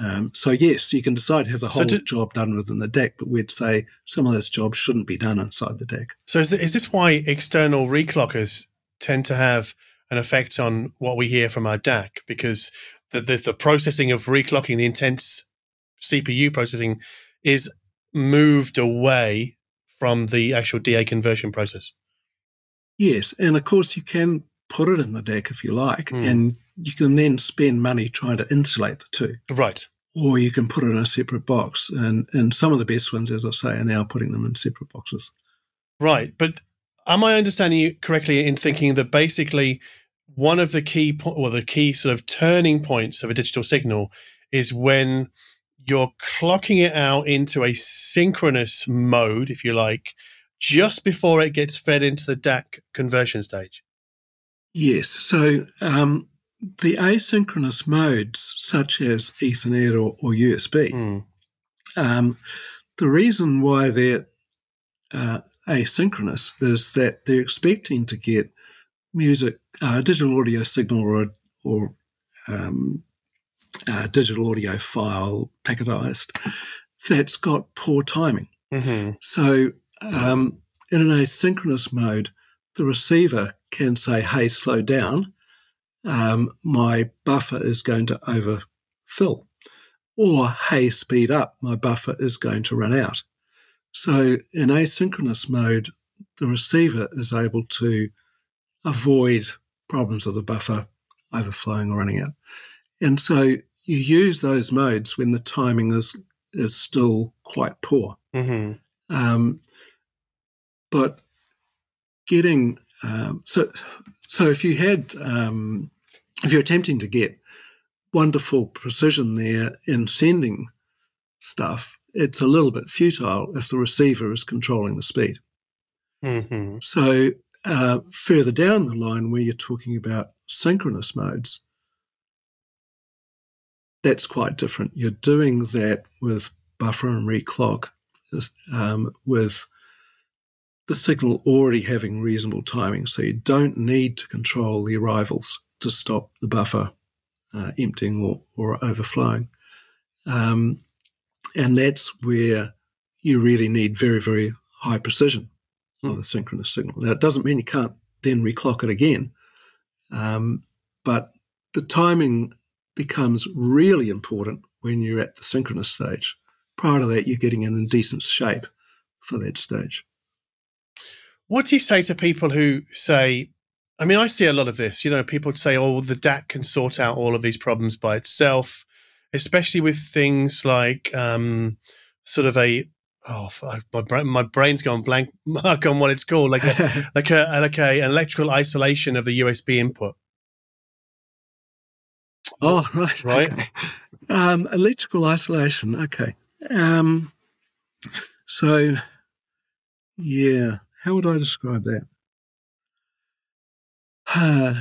[SPEAKER 3] Um, so yes, you can decide to have the
[SPEAKER 2] So
[SPEAKER 3] whole
[SPEAKER 2] do-
[SPEAKER 3] job done within the DAC, but we'd say some of those jobs shouldn't be done inside the DAC.
[SPEAKER 2] So is this why external reclockers tend to have an effect on what we hear from our DAC? Because the, the, the processing of reclocking, the intense CPU processing, is moved away from the actual DA conversion process.
[SPEAKER 3] Yes, and of course you can put it in the DAC if you like,
[SPEAKER 2] Mm.
[SPEAKER 3] and you can then spend money trying to insulate the two.
[SPEAKER 2] Right.
[SPEAKER 3] or you can put it in a separate box. And and some of the best ones, as I say, are now putting them in separate boxes.
[SPEAKER 2] Right. But am I understanding you correctly in thinking that basically one of the key po- or the key sort of turning points of a digital signal is when you're clocking it out into a synchronous mode, if you like, just before it gets fed into the DAC conversion stage.
[SPEAKER 3] Yes. So um, the asynchronous modes, such as Ethernet or, or USB,
[SPEAKER 2] Hmm.
[SPEAKER 3] um, the reason why they're uh, asynchronous is that they're expecting to get music, uh, digital audio signal, or or um, uh, digital audio file packetized that's got poor timing.
[SPEAKER 2] hmm
[SPEAKER 3] So, um, in an asynchronous mode, the receiver can say, "Hey, slow down. Um, my buffer is going to overfill," or "Hey, speed up. My buffer is going to run out." So, in asynchronous mode, the receiver is able to avoid problems of the buffer overflowing or running out, and so you use those modes when the timing is is still quite poor.
[SPEAKER 2] hmm
[SPEAKER 3] Um, but getting um, so so if you had um, if you're attempting to get wonderful precision there in sending stuff, it's a little bit futile if the receiver is controlling the speed.
[SPEAKER 2] hmm
[SPEAKER 3] So uh, further down the line, where you're talking about synchronous modes, that's quite different. You're doing that with buffer and reclock, um, with the signal already having reasonable timing. So you don't need to control the arrivals to stop the buffer uh, emptying or, or overflowing. Um, and that's where you really need very, very high precision of the synchronous signal. Now, it doesn't mean you can't then reclock it again, um, but the timing becomes really important when you're at the synchronous stage. Prior to that, you're getting in decent shape for that stage.
[SPEAKER 2] What do you say to people who say, I mean, I see a lot of this, you know, people say, oh, the DAC can sort out all of these problems by itself, especially with things like um, sort of a, oh, my, brain, my brain's gone blank (laughs) mark on what it's called, like a, (laughs) like a, like a, an electrical isolation of the USB input.
[SPEAKER 3] Oh, (laughs) right.
[SPEAKER 2] Right.
[SPEAKER 3] okay. Um, electrical isolation. Okay. Um, so, yeah, how would I describe that? Uh,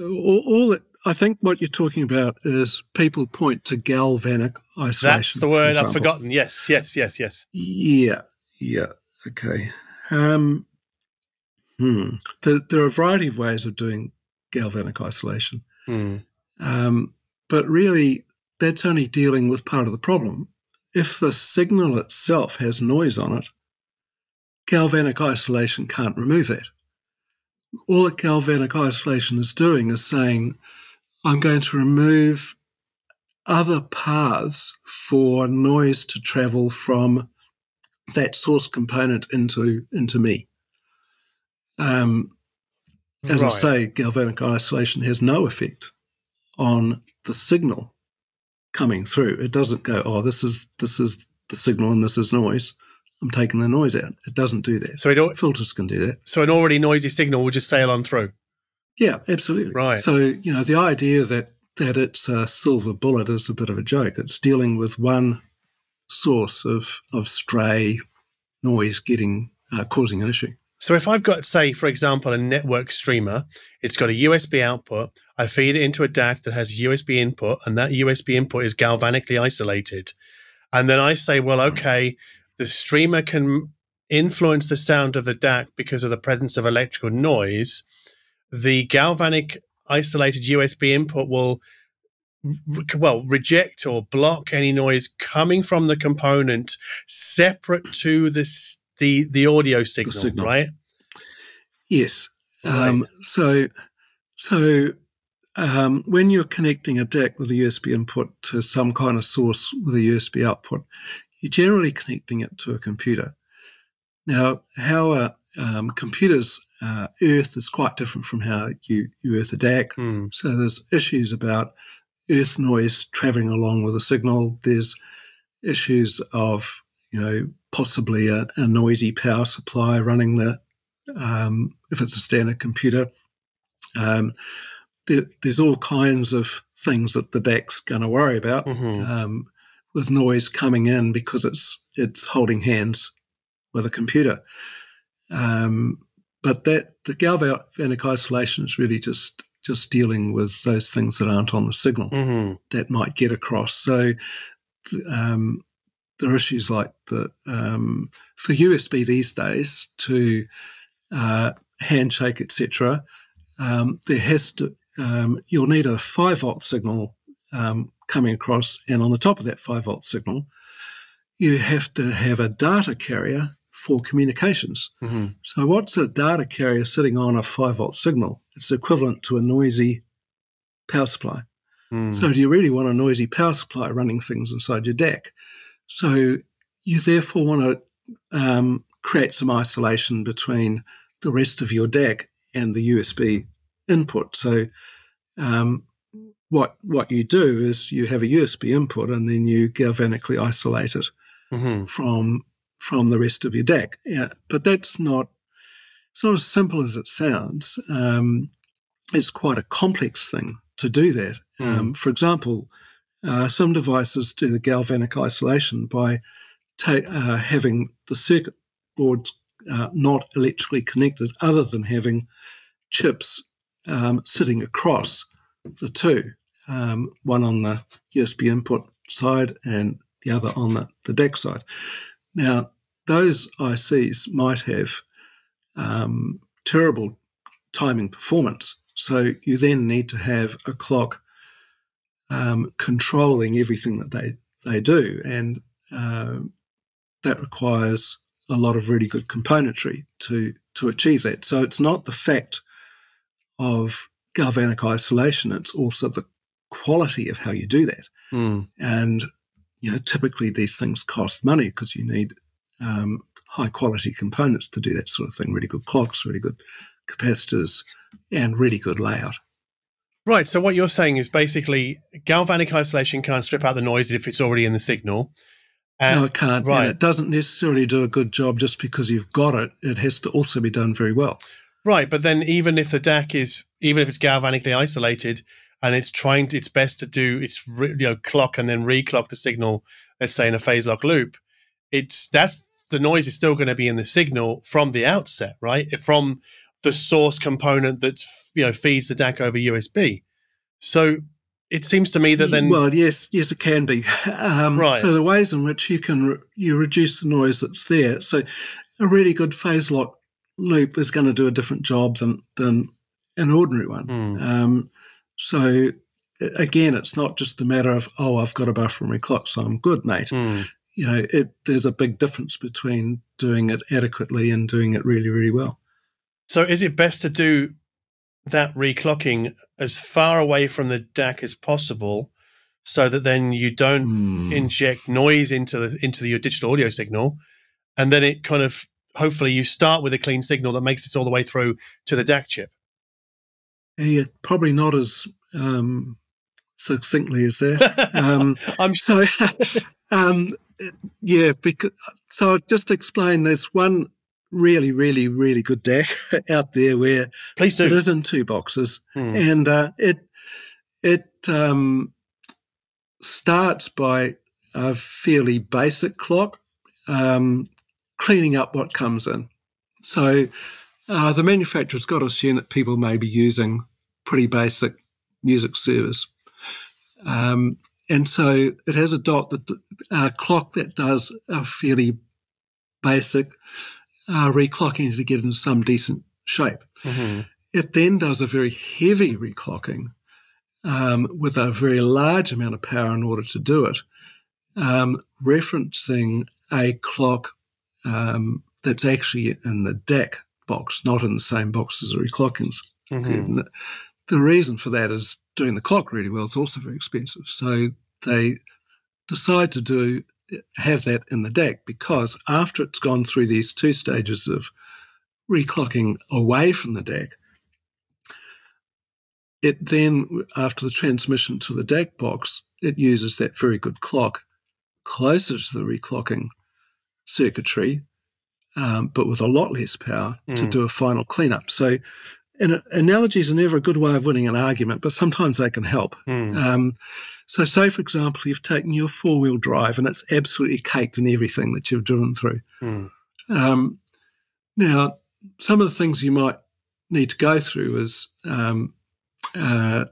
[SPEAKER 3] all, all I think what you're talking about is people point to galvanic isolation.
[SPEAKER 2] That's the word I've forgotten. Yes, yes, yes, yes.
[SPEAKER 3] Yeah, yeah, okay. Um, hmm. There, there are a variety of ways of doing galvanic isolation,
[SPEAKER 2] Hmm.
[SPEAKER 3] Um, but really, that's only dealing with part of the problem. If the signal itself has noise on it, galvanic isolation can't remove that. All that galvanic isolation is doing is saying, I'm going to remove other paths for noise to travel from that source component into into me. Um, as I say, galvanic isolation has no effect on the signal coming through. It doesn't go, oh, this is this is the signal and this is noise. I'm taking the noise out. It doesn't do that.
[SPEAKER 2] So it
[SPEAKER 3] Filters can do that.
[SPEAKER 2] so an already noisy signal will just sail on through.
[SPEAKER 3] Yeah, absolutely.
[SPEAKER 2] Right.
[SPEAKER 3] So you know the idea that that it's a silver bullet is a bit of a joke. It's dealing with one source of of stray noise getting uh, causing an issue.
[SPEAKER 2] So if I've got, say, for example, a network streamer, it's got a USB output. I feed it into a DAC that has USB input, and that USB input is galvanically isolated. And then I say, well, hmm. okay, the streamer can influence the sound of the DAC because of the presence of electrical noise. The galvanic isolated USB input will well reject or block any noise coming from the component separate to this the the audio signal,
[SPEAKER 3] signal.
[SPEAKER 2] right
[SPEAKER 3] Yes.
[SPEAKER 2] Right.
[SPEAKER 3] Um, so, so um, when you're connecting a DAC with a USB input to some kind of source with a USB output, you're generally connecting it to a computer. Now, how a um, computer's uh, earth is quite different from how you, you earth a DAC.
[SPEAKER 2] Hmm.
[SPEAKER 3] So there's issues about earth noise traveling along with a signal. There's issues of you know possibly a, a noisy power supply running the um, if it's a standard computer. Um, there, there's all kinds of things that the DAC's going to worry about
[SPEAKER 2] Mhm.
[SPEAKER 3] um, with noise coming in because it's it's holding hands with a computer. Um, but that the galvanic isolation is really just just dealing with those things that aren't on the signal
[SPEAKER 2] Mhm.
[SPEAKER 3] that might get across. So um, there are issues like the um, for USB these days to uh, handshake, etc. Um, there has to um, you'll need a five volt signal um, coming across, and on the top of that five volt signal, you have to have a data carrier for communications.
[SPEAKER 2] Mhm.
[SPEAKER 3] So, what's a data carrier sitting on a five volt signal? It's equivalent to a noisy power supply.
[SPEAKER 2] Mm.
[SPEAKER 3] So, do you really want a noisy power supply running things inside your DAC? So, you therefore want to um, create some isolation between the rest of your DAC and the USB input. So, um, what what you do is you have a USB input and then you galvanically isolate it
[SPEAKER 2] Mhm.
[SPEAKER 3] from from the rest of your DAC. Yeah, but that's not it's not as simple as it sounds. Um, it's quite a complex thing to do that. Um, for example, uh, some devices do the galvanic isolation by ta- uh, having the circuit boards uh, not electrically connected, other than having chips um, sitting across the two, um, one on the USB input side and the other on the, the side. Now, those ICs might have um, terrible timing performance. So you then need to have a clock um, controlling everything that they, they do. And um that requires a lot of really good componentry to, to achieve that. So it's not the fact of galvanic isolation, it's also the quality of how you do that.
[SPEAKER 2] Mm.
[SPEAKER 3] And you know, typically these things cost money because you need um, high quality components to do that sort of thing. Really good clocks, really good capacitors, and really good layout.
[SPEAKER 2] Right. So what you're saying is basically galvanic isolation can't strip out the noise if it's already in the signal. And,
[SPEAKER 3] no, it can't.
[SPEAKER 2] right.
[SPEAKER 3] And it doesn't necessarily do a good job just because you've got it. It has to also be done very well.
[SPEAKER 2] Right, but then even if the DAC is even if it's galvanically isolated and it's trying to, its best to do its you know clock and then reclock the signal, let's say in a phase lock loop, it's that's the noise is still going to be in the signal from the outset, right? From the source component that you know feeds the DAC over USB. So it seems to me that then
[SPEAKER 3] well, yes, yes, it can be. Um,
[SPEAKER 2] Right.
[SPEAKER 3] So the ways in which you can re- you reduce the noise that's there. So a really good phase lock loop is going to do a different job than than an ordinary one.
[SPEAKER 2] Hmm.
[SPEAKER 3] Um, so again, it's not just a matter of oh, I've got a buffer and reclock, so I'm good, mate.
[SPEAKER 2] Hmm.
[SPEAKER 3] You know, it, there's a big difference between doing it adequately and doing it really, really well.
[SPEAKER 2] So is it best to do that reclocking as far away from the DAC as possible, so that then you don't
[SPEAKER 3] Hmm.
[SPEAKER 2] inject noise into the into the, your digital audio signal, and then it kind of hopefully you start with a clean signal that makes it all the way through to the DAC chip.
[SPEAKER 3] Yeah, probably not as um, succinctly as that. (laughs) Um, I'm so. (laughs) um, yeah, because so I'll just explain. There's one really, really, really good DAC (laughs) out there where
[SPEAKER 2] Please do.
[SPEAKER 3] it is in two boxes, hmm. and uh, it it um, starts by a fairly basic clock, um, cleaning up what comes in. So uh, the manufacturer's got to assume that people may be using pretty basic music servers. Um, and so it has a dot that uh, clock that does a fairly basic uh, reclocking to get into some decent shape. Mm-hmm. It then does a very heavy reclocking um, with a very large amount of power in order to do it, um, referencing a clock um, that's actually in the DAC box, not in the same box as the reclockings. Mm-hmm. The reason for that is doing the clock really well. It's also very expensive. So they decide to do have that in the DAC because after it's gone through these two stages of reclocking away from the DAC, it then, after the transmission to the DAC box, it uses that very good clock closer to the reclocking circuitry, um, but with a lot less power mm. to do a final cleanup. So and analogies are never a good way of winning an argument, but sometimes they can help. Mm. Um, so, say for example, you've taken your four wheel drive and it's absolutely caked in everything that you've driven through. Mm. Um, now, some of the things you might need to go through is um, uh,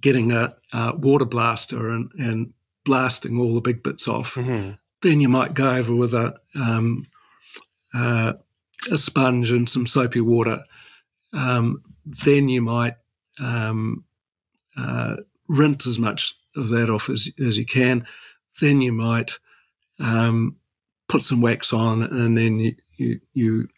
[SPEAKER 3] getting a, a, water blaster and, and, blasting all the big bits off. Mm-hmm. Then you might go over with a um, uh, a sponge and some soapy water um, then you might um, uh, rinse as much of that off as, as you can. Then you might um, put some wax on, and then you you, you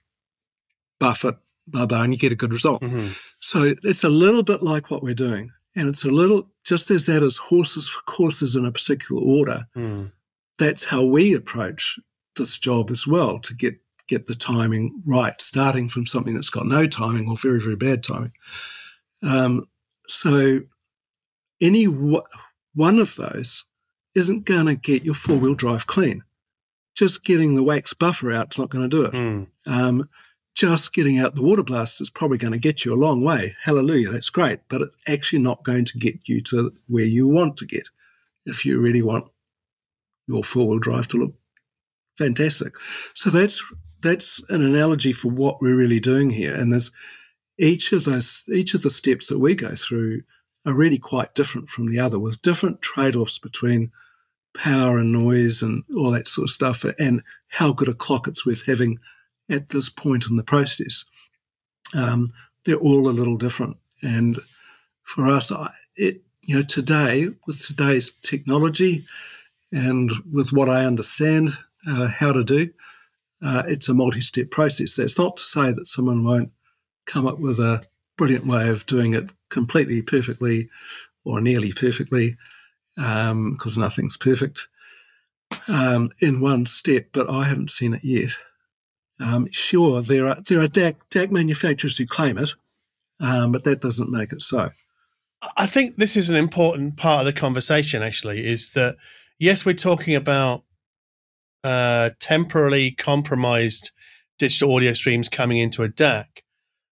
[SPEAKER 3] buff it, blah blah, and you get a good result. Mm-hmm. So it's a little bit like what we're doing, and it's a little just as that is horses for courses in a particular order. Mm. That's how we approach this job as well to get get the timing right, starting from something that's got no timing or very, very bad timing. Um, so any w- one of those isn't going to get your four wheel drive clean. Just getting the wax buffer out is not going to do it. Mm. Um, just getting out the water blast is probably going to get you a long way. Hallelujah, that's great, but it's actually not going to get you to where you want to get if you really want your four wheel drive to look fantastic. So that's that's an analogy for what we're really doing here. And there's each of those, each of the steps that we go through are really quite different from the other, with different trade-offs between power and noise and all that sort of stuff, and how good a clock it's worth having at this point in the process. Um, they're all a little different, and for us, it you know today with today's technology and with what I understand uh, how to do, uh, it's a multi-step process. That's not to say that someone won't come up with a brilliant way of doing it completely perfectly or nearly perfectly, because um, nothing's perfect um, in one step. But I haven't seen it yet. Um, sure, there are there are DAC, DAC manufacturers who claim it, um, but that doesn't make it so.
[SPEAKER 2] I think this is an important part of the conversation. Actually, is that yes, we're talking about uh, temporarily compromised digital audio streams coming into a DAC.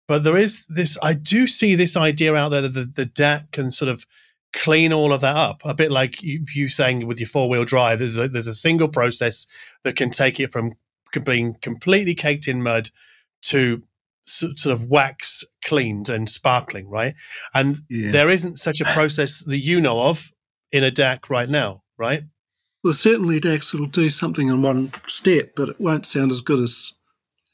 [SPEAKER 2] But there is this, I do see this idea out there that the, the DAC can sort of clean all of that up. A bit like you, you saying with your four wheel drive, there's a, there's a single process that can take it from being completely caked in mud to sort of wax cleaned and sparkling, right? And yeah. there isn't such a process that you know of in a DAC right now, right?
[SPEAKER 3] Well, certainly DACs will do something in one step, but it won't sound as good as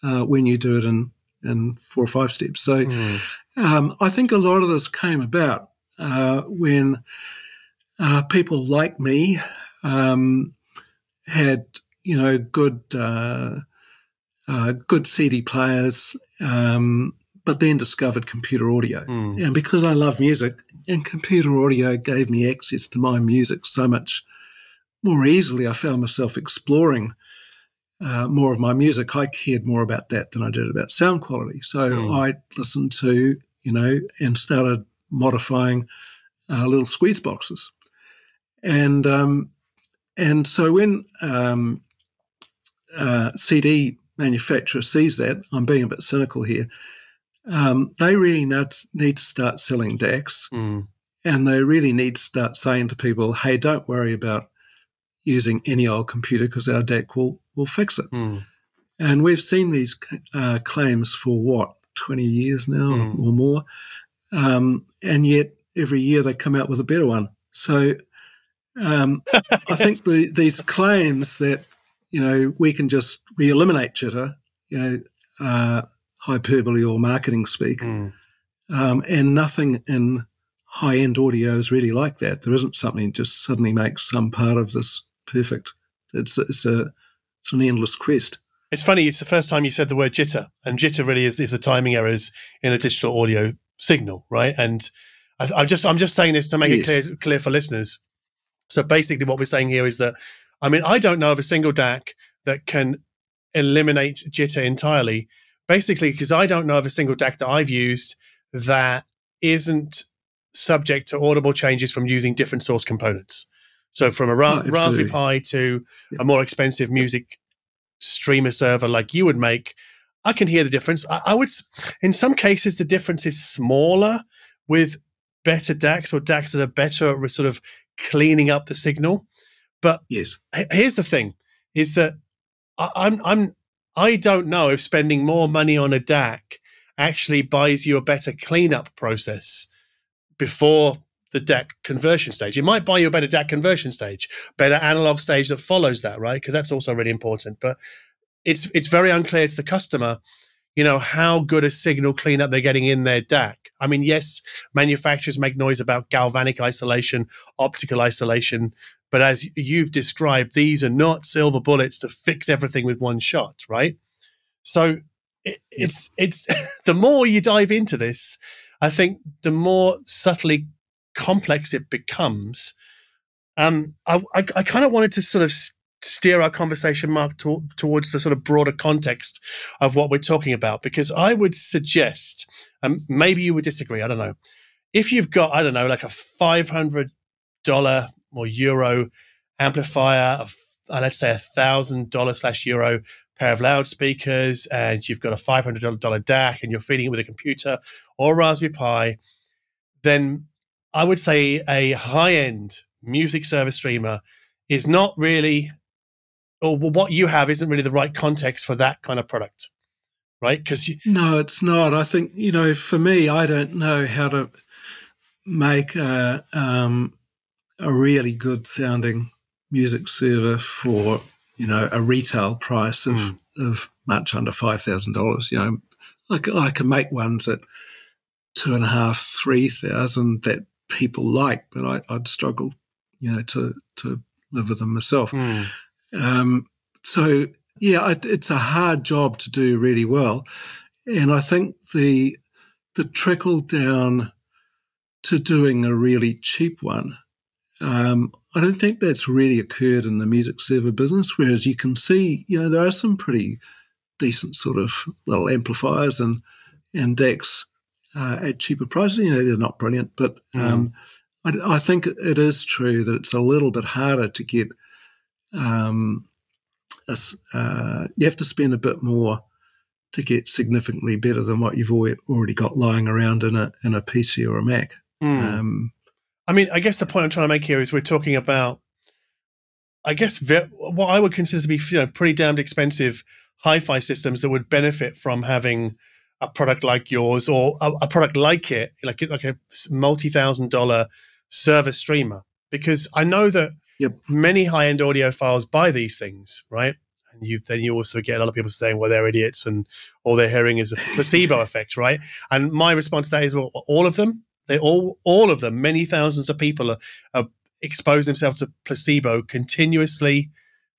[SPEAKER 3] uh, when you do it in, in four or five steps. So mm. um, I think a lot of this came about uh, when uh, people like me um, had, you know, good uh, uh, good CD players, um, but then discovered computer audio. Mm. And because I love music, and computer audio gave me access to my music so much more easily, I found myself exploring uh, more of my music, I cared more about that than I did about sound quality. So mm. I listened to, you know, and started modifying uh, little Squeezeboxes. And um, and so when um, uh, CD manufacturer sees that, I'm being a bit cynical here. Um, they really need to start selling DACs, mm. and they really need to start saying to people, "Hey, don't worry about using any old computer because our DAC will will fix it." Mm. And we've seen these uh, claims for what twenty years now mm. or more, um, and yet every year they come out with a better one. So um, (laughs) I think the, these claims that you know we can just we eliminate jitter, you know, uh, hyperbole or marketing speak, mm. um, and nothing in high end audio is really like that. There isn't something that just suddenly makes some part of this perfect. It's it's a it's an endless quest.
[SPEAKER 2] It's funny. It's the first time you said the word jitter, and jitter really is, is the timing errors in a digital audio signal, right? And I, am just I'm just saying this to make yes. it clear clear for listeners. So basically, what we're saying here is that I mean I don't know of a single DAC that can eliminate jitter entirely. Basically, because I don't know of a single DAC that I've used that isn't subject to audible changes from using different source components. So from a Ra- oh, Raspberry Pi to yeah. a more expensive music streamer server like you would make, I can hear the difference. I, I would, in some cases, the difference is smaller with better DACs or DACs that are better at sort of cleaning up the signal. But
[SPEAKER 3] yes,
[SPEAKER 2] here's the thing: is that I, I'm I'm I don't know if spending more money on a DAC actually buys you a better cleanup process before the DAC conversion stage. It might buy you a better DAC conversion stage, better analog stage that follows that, right? Because that's also really important. But it's it's very unclear to the customer you know, how good a signal cleanup they're getting in their DAC. I mean, yes, manufacturers make noise about galvanic isolation, optical isolation, but as you've described, these are not silver bullets to fix everything with one shot, right? So it, it's it's (laughs) the more you dive into this, I think the more subtly complex it becomes. Um, I, I, I kind of wanted to sort of steer our conversation, Mark, to, towards the sort of broader context of what we're talking about. Because I would suggest, and um, maybe you would disagree, I don't know, if you've got, I don't know, like a $500 or euro amplifier, uh, let's say a $1,000 slash euro pair of loudspeakers, and you've got a $500 DAC and you're feeding it with a computer or Raspberry Pi, then I would say a high end music service streamer is not really or what you have isn't really the right context for that kind of product, right? Because
[SPEAKER 3] no, it's not. I think you know, for me, I don't know how to make a um, a really good sounding music server for you know a retail price of mm. of much under five thousand dollars. You know, I, I can make ones at two and a half, three thousand that people like, but I, would struggle, you know, to to live with them myself. Mm. Um, so yeah, it's a hard job to do really well, and I think the the trickle down to doing a really cheap one. Um, I don't think that's really occurred in the music server business. Whereas you can see, you know, there are some pretty decent sort of little amplifiers and and DACs uh, at cheaper prices. You know, they're not brilliant, but mm. um, I, I, think it is true that it's a little bit harder to get um, uh, you have to spend a bit more to get significantly better than what you've already got lying around in a in a PC or a Mac. Mm. Um,
[SPEAKER 2] I mean, I guess the point I'm trying to make here is we're talking about, I guess, ve- what I would consider to be you know pretty damned expensive hi-fi systems that would benefit from having a product like yours or a, a product like it, like like a multi-thousand dollar server streamer. Because I know that Yep. Many high end audiophiles buy these things, right? And you then you also get a lot of people saying, well, they're idiots and all they're hearing is a placebo (laughs) effect, right? And my response to that is, well, all of them, they all, all of them, many thousands of people are, are expose themselves to placebo continuously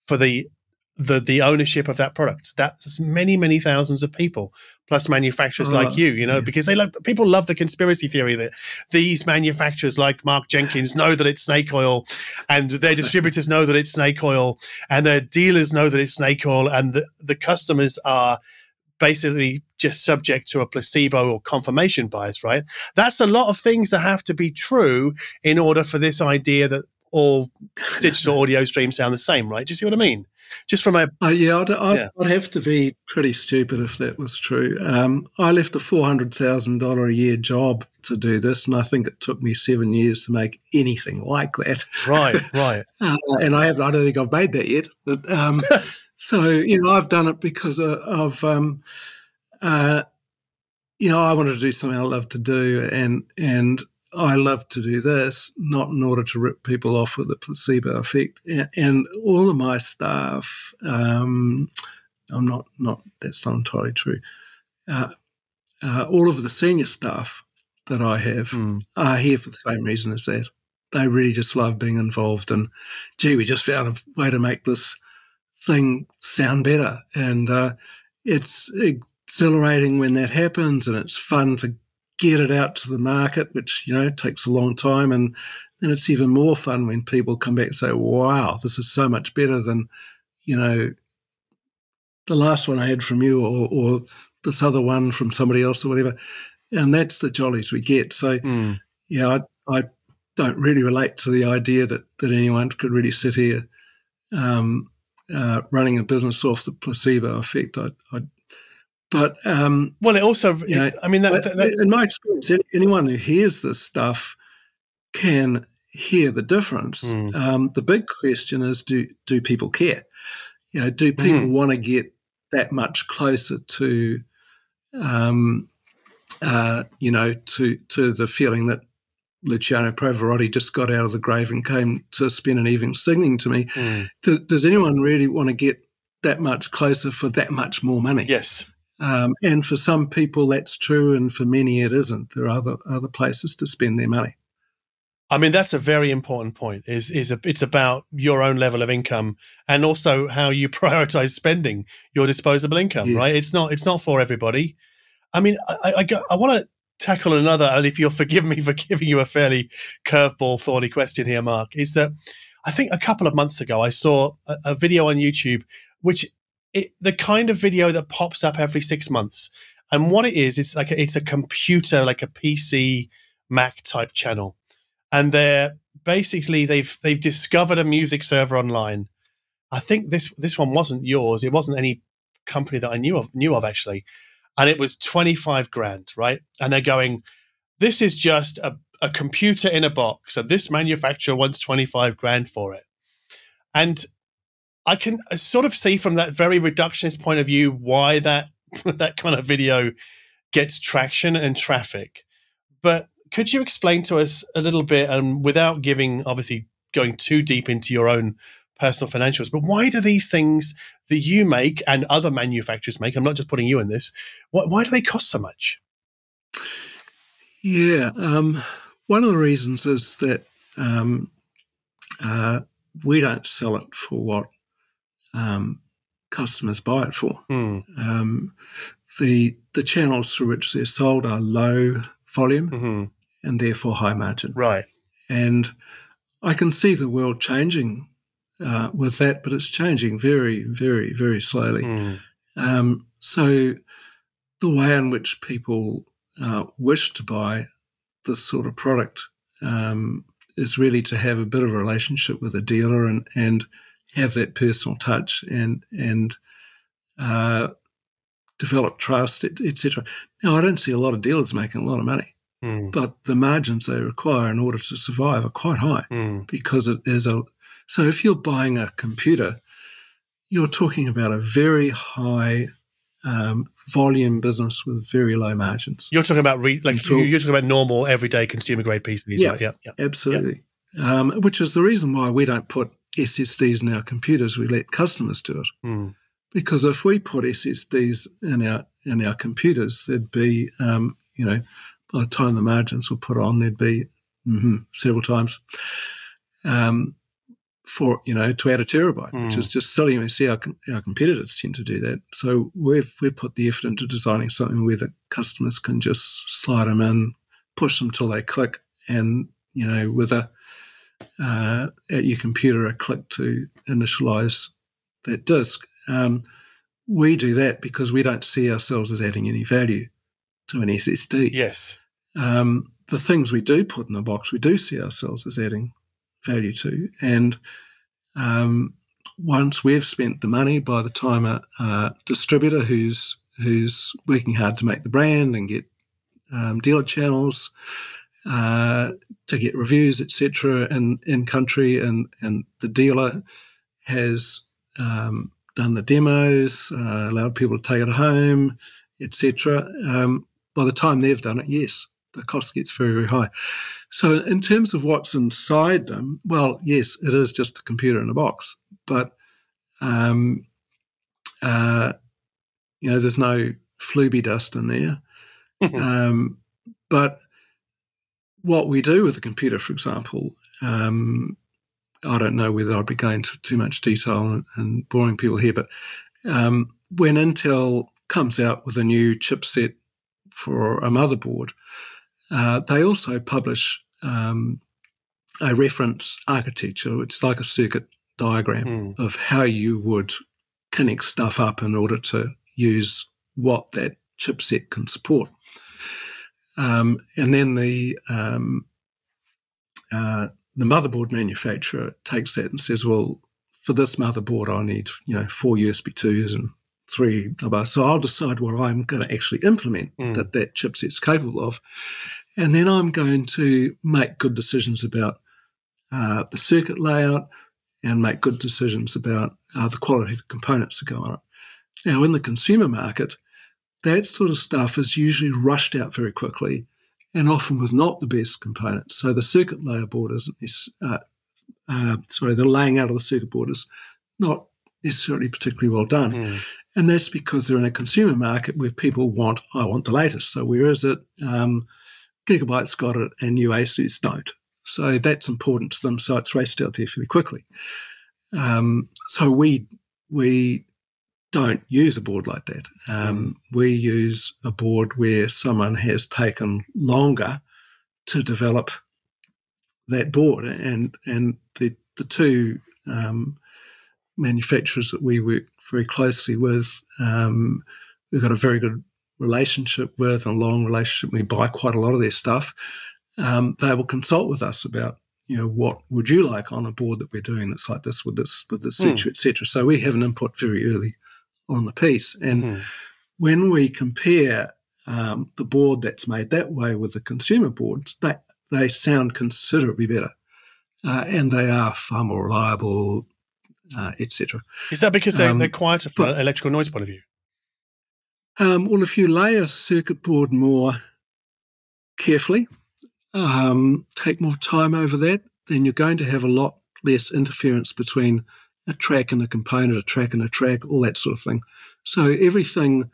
[SPEAKER 2] for the the the ownership of that product. That's many many thousands of people plus manufacturers
[SPEAKER 3] Oh,
[SPEAKER 2] like you, you know,
[SPEAKER 3] yeah.
[SPEAKER 2] because they love people love the conspiracy theory that these manufacturers like Mark Jenkins know that it's snake oil, and their distributors know that it's snake oil, and their dealers know that it's snake oil, and the, the customers are basically just subject to a placebo or confirmation bias, right? That's a lot of things that have to be true in order for this idea that all digital audio streams sound the same, right? Do you see what I mean? Just from a
[SPEAKER 3] Uh, yeah, I'd, I'd,
[SPEAKER 2] Yeah.
[SPEAKER 3] I'd have to be pretty stupid if that was true. Um, I left a four hundred thousand dollar a year job to do this, and I think it took me seven years to make anything like that.
[SPEAKER 2] right, (laughs) right.
[SPEAKER 3] Uh, and I have I don't think I've made that yet. But um, (laughs) so you know, I've done it because of, of um, uh, you know, I wanted to do something I love to do, and and I love to do this, not in order to rip people off with the placebo effect. And, all of my staff, um, I'm not not that's not entirely true. Uh, uh, all of the senior staff that I have
[SPEAKER 2] Hmm.
[SPEAKER 3] are here for the same reason as that. They really just love being involved, and gee, we just found a way to make this thing sound better, and uh, it's exhilarating when that happens, and it's fun to get it out to the market, which you know takes a long time, and then it's even more fun when people come back and say, "Wow, this is so much better than you know the last one I had from you, or, or this other one from somebody else, or whatever." And that's the jollies we get. So
[SPEAKER 2] Hmm.
[SPEAKER 3] yeah, I, I don't really relate to the idea that, that anyone could really sit here um, uh, running a business off the placebo effect. I, I, but um,
[SPEAKER 2] Well, it also,
[SPEAKER 3] Yeah,
[SPEAKER 2] I mean, that, that, that,
[SPEAKER 3] in my experience, anyone who hears this stuff can hear the difference.
[SPEAKER 2] Mm.
[SPEAKER 3] Um, the big question is, do do people care? You know, do people
[SPEAKER 2] Mm-hmm.
[SPEAKER 3] want to get that much closer to, um, uh, you know, to to the feeling that Luciano Pavarotti just got out of the grave and came to spend an evening singing to me?
[SPEAKER 2] Hmm.
[SPEAKER 3] Do, does anyone really want to get that much closer for that much more money?
[SPEAKER 2] yes.
[SPEAKER 3] Um, and for some people, that's true, and for many, it isn't. There are other other places to spend their money.
[SPEAKER 2] I mean, that's a very important point. Is is a, it's about your own level of income and also how you (laughs) prioritize spending your disposable income.
[SPEAKER 3] Yes.
[SPEAKER 2] Right? It's not it's not for everybody. I mean, I I, I, want to tackle another, and if you'll forgive me (laughs) for giving you a fairly curveball, thorny question here, Mark, is that I think a couple of months ago I saw a, a video on YouTube, which it, the kind of video that pops up every six months, and what it is, it's like a, it's a computer, like a PC Mac type channel and they're basically they've they've discovered a music server online. I think this this one wasn't yours. It wasn't any company that I knew of knew of actually, and it was twenty five grand, right? And they're going, this is just a, a computer in a box, and this manufacturer wants twenty five grand for it, and I can sort of see from that very reductionist point of view why that (laughs) that kind of video gets traction and traffic, but could you explain to us a little bit, and without giving, obviously, going too deep into your own personal financials, but why do these things that you make and other manufacturers make, I'm not just putting you in this, why, why do they cost so much?
[SPEAKER 3] Yeah, um, one of the reasons is that um, uh, we don't sell it for what um, customers buy it for.
[SPEAKER 2] Hmm.
[SPEAKER 3] Um, the the channels through which they're sold are low volume
[SPEAKER 2] hmm
[SPEAKER 3] and therefore high margin.
[SPEAKER 2] Right.
[SPEAKER 3] And I can see the world changing uh, with that, but it's changing very, very, very slowly.
[SPEAKER 2] Hmm.
[SPEAKER 3] Um, so the way in which people uh, wish to buy this sort of product um, is really to have a bit of a relationship with a dealer and, and have that personal touch and and uh, develop trust, etc. Now, I don't see a lot of dealers making a lot of money,
[SPEAKER 2] Hmm.
[SPEAKER 3] but the margins they require in order to survive are quite high
[SPEAKER 2] Hmm.
[SPEAKER 3] because it is a. So if you're buying a computer, you're talking about a very high um, volume business with very low margins.
[SPEAKER 2] You're talking about re- like you- you're talking about normal, everyday consumer grade PCs,
[SPEAKER 3] Yeah.
[SPEAKER 2] right? Yeah, yeah.
[SPEAKER 3] Absolutely. Um, which is the reason why we don't put SSDs in our computers. We let customers do it.
[SPEAKER 2] Hmm.
[SPEAKER 3] Because if we put SSDs in our in our computers, there'd be, um, you know, by the time the margins were put on, there'd be mhm, several times. Um, for you know to add a terabyte, mm. which is just silly. We see our our competitors tend to do that. So we've we've put the effort into designing something where the customers can just slide them in, push them till they click, and you know with a uh, at your computer a click to initialize that disk. Um, we do that because we don't see ourselves as adding any value to an SSD.
[SPEAKER 2] Yes.
[SPEAKER 3] Um, the things we do put in the box, we do see ourselves as adding value to. And um, once we've spent the money, by the time a, a, distributor who's who's working hard to make the brand and get um, dealer channels uh, to get reviews, etc., in in country, and and the dealer has um, done the demos, uh, allowed people to take it home, etc. Um, by the time they've done it, yes, the cost gets very, very high. So, in terms of what's inside them, well, yes, it is just a computer in a box, but um, uh, you know, there's no Fluby dust in there. um, but what we do with a computer, for example, um, I don't know whether I'd be going into too much detail and, and boring people here, but um, when Intel comes out with a new chipset for a motherboard, uh, they also publish um, a reference architecture, which is like a circuit diagram mm. of how you would connect stuff up in order to use what that chipset can support. Um, and then the um, uh, the motherboard manufacturer takes that and says, "Well, for this motherboard, I need you know four USB twos and three So I'll decide what I'm going to actually implement mm. that that chipset's capable of, and then I'm going to make good decisions about uh, the circuit layout and make good decisions about uh, the quality of the components that go on it. Now, in the consumer market, that sort of stuff is usually rushed out very quickly and often with not the best components. So the circuit layer board isn't, uh, uh, sorry, the laying out of the circuit board is not necessarily particularly well done. Mm. And that's because they're in a consumer market where people want, I want the latest. So where is it? Um, Gigabyte's got it and new Asus don't. So that's important to them. So it's raced out there fairly quickly. Um, so we we don't use a board like that. Um, mm. We use a board where someone has taken longer to develop that board, and and the the two um, manufacturers that we work very closely with, um, we've got a very good relationship with and long relationship. We buy quite a lot of their stuff. Um, they will consult with us about you know what would you like on a board that we're doing that's like this with this with this mm. etc. So we have an input very early on the piece, and mm. when we compare um, the board that's made that way with the consumer boards, they they sound considerably better, uh, and they are far more reliable, uh, etc.
[SPEAKER 2] Is that because they're, um, they're quieter from but, an electrical noise point of view?
[SPEAKER 3] Um, well, if you lay a circuit board more carefully, um, take more time over that, then you're going to have a lot less interference between a track and a component, a track and a track, all that sort of thing. So everything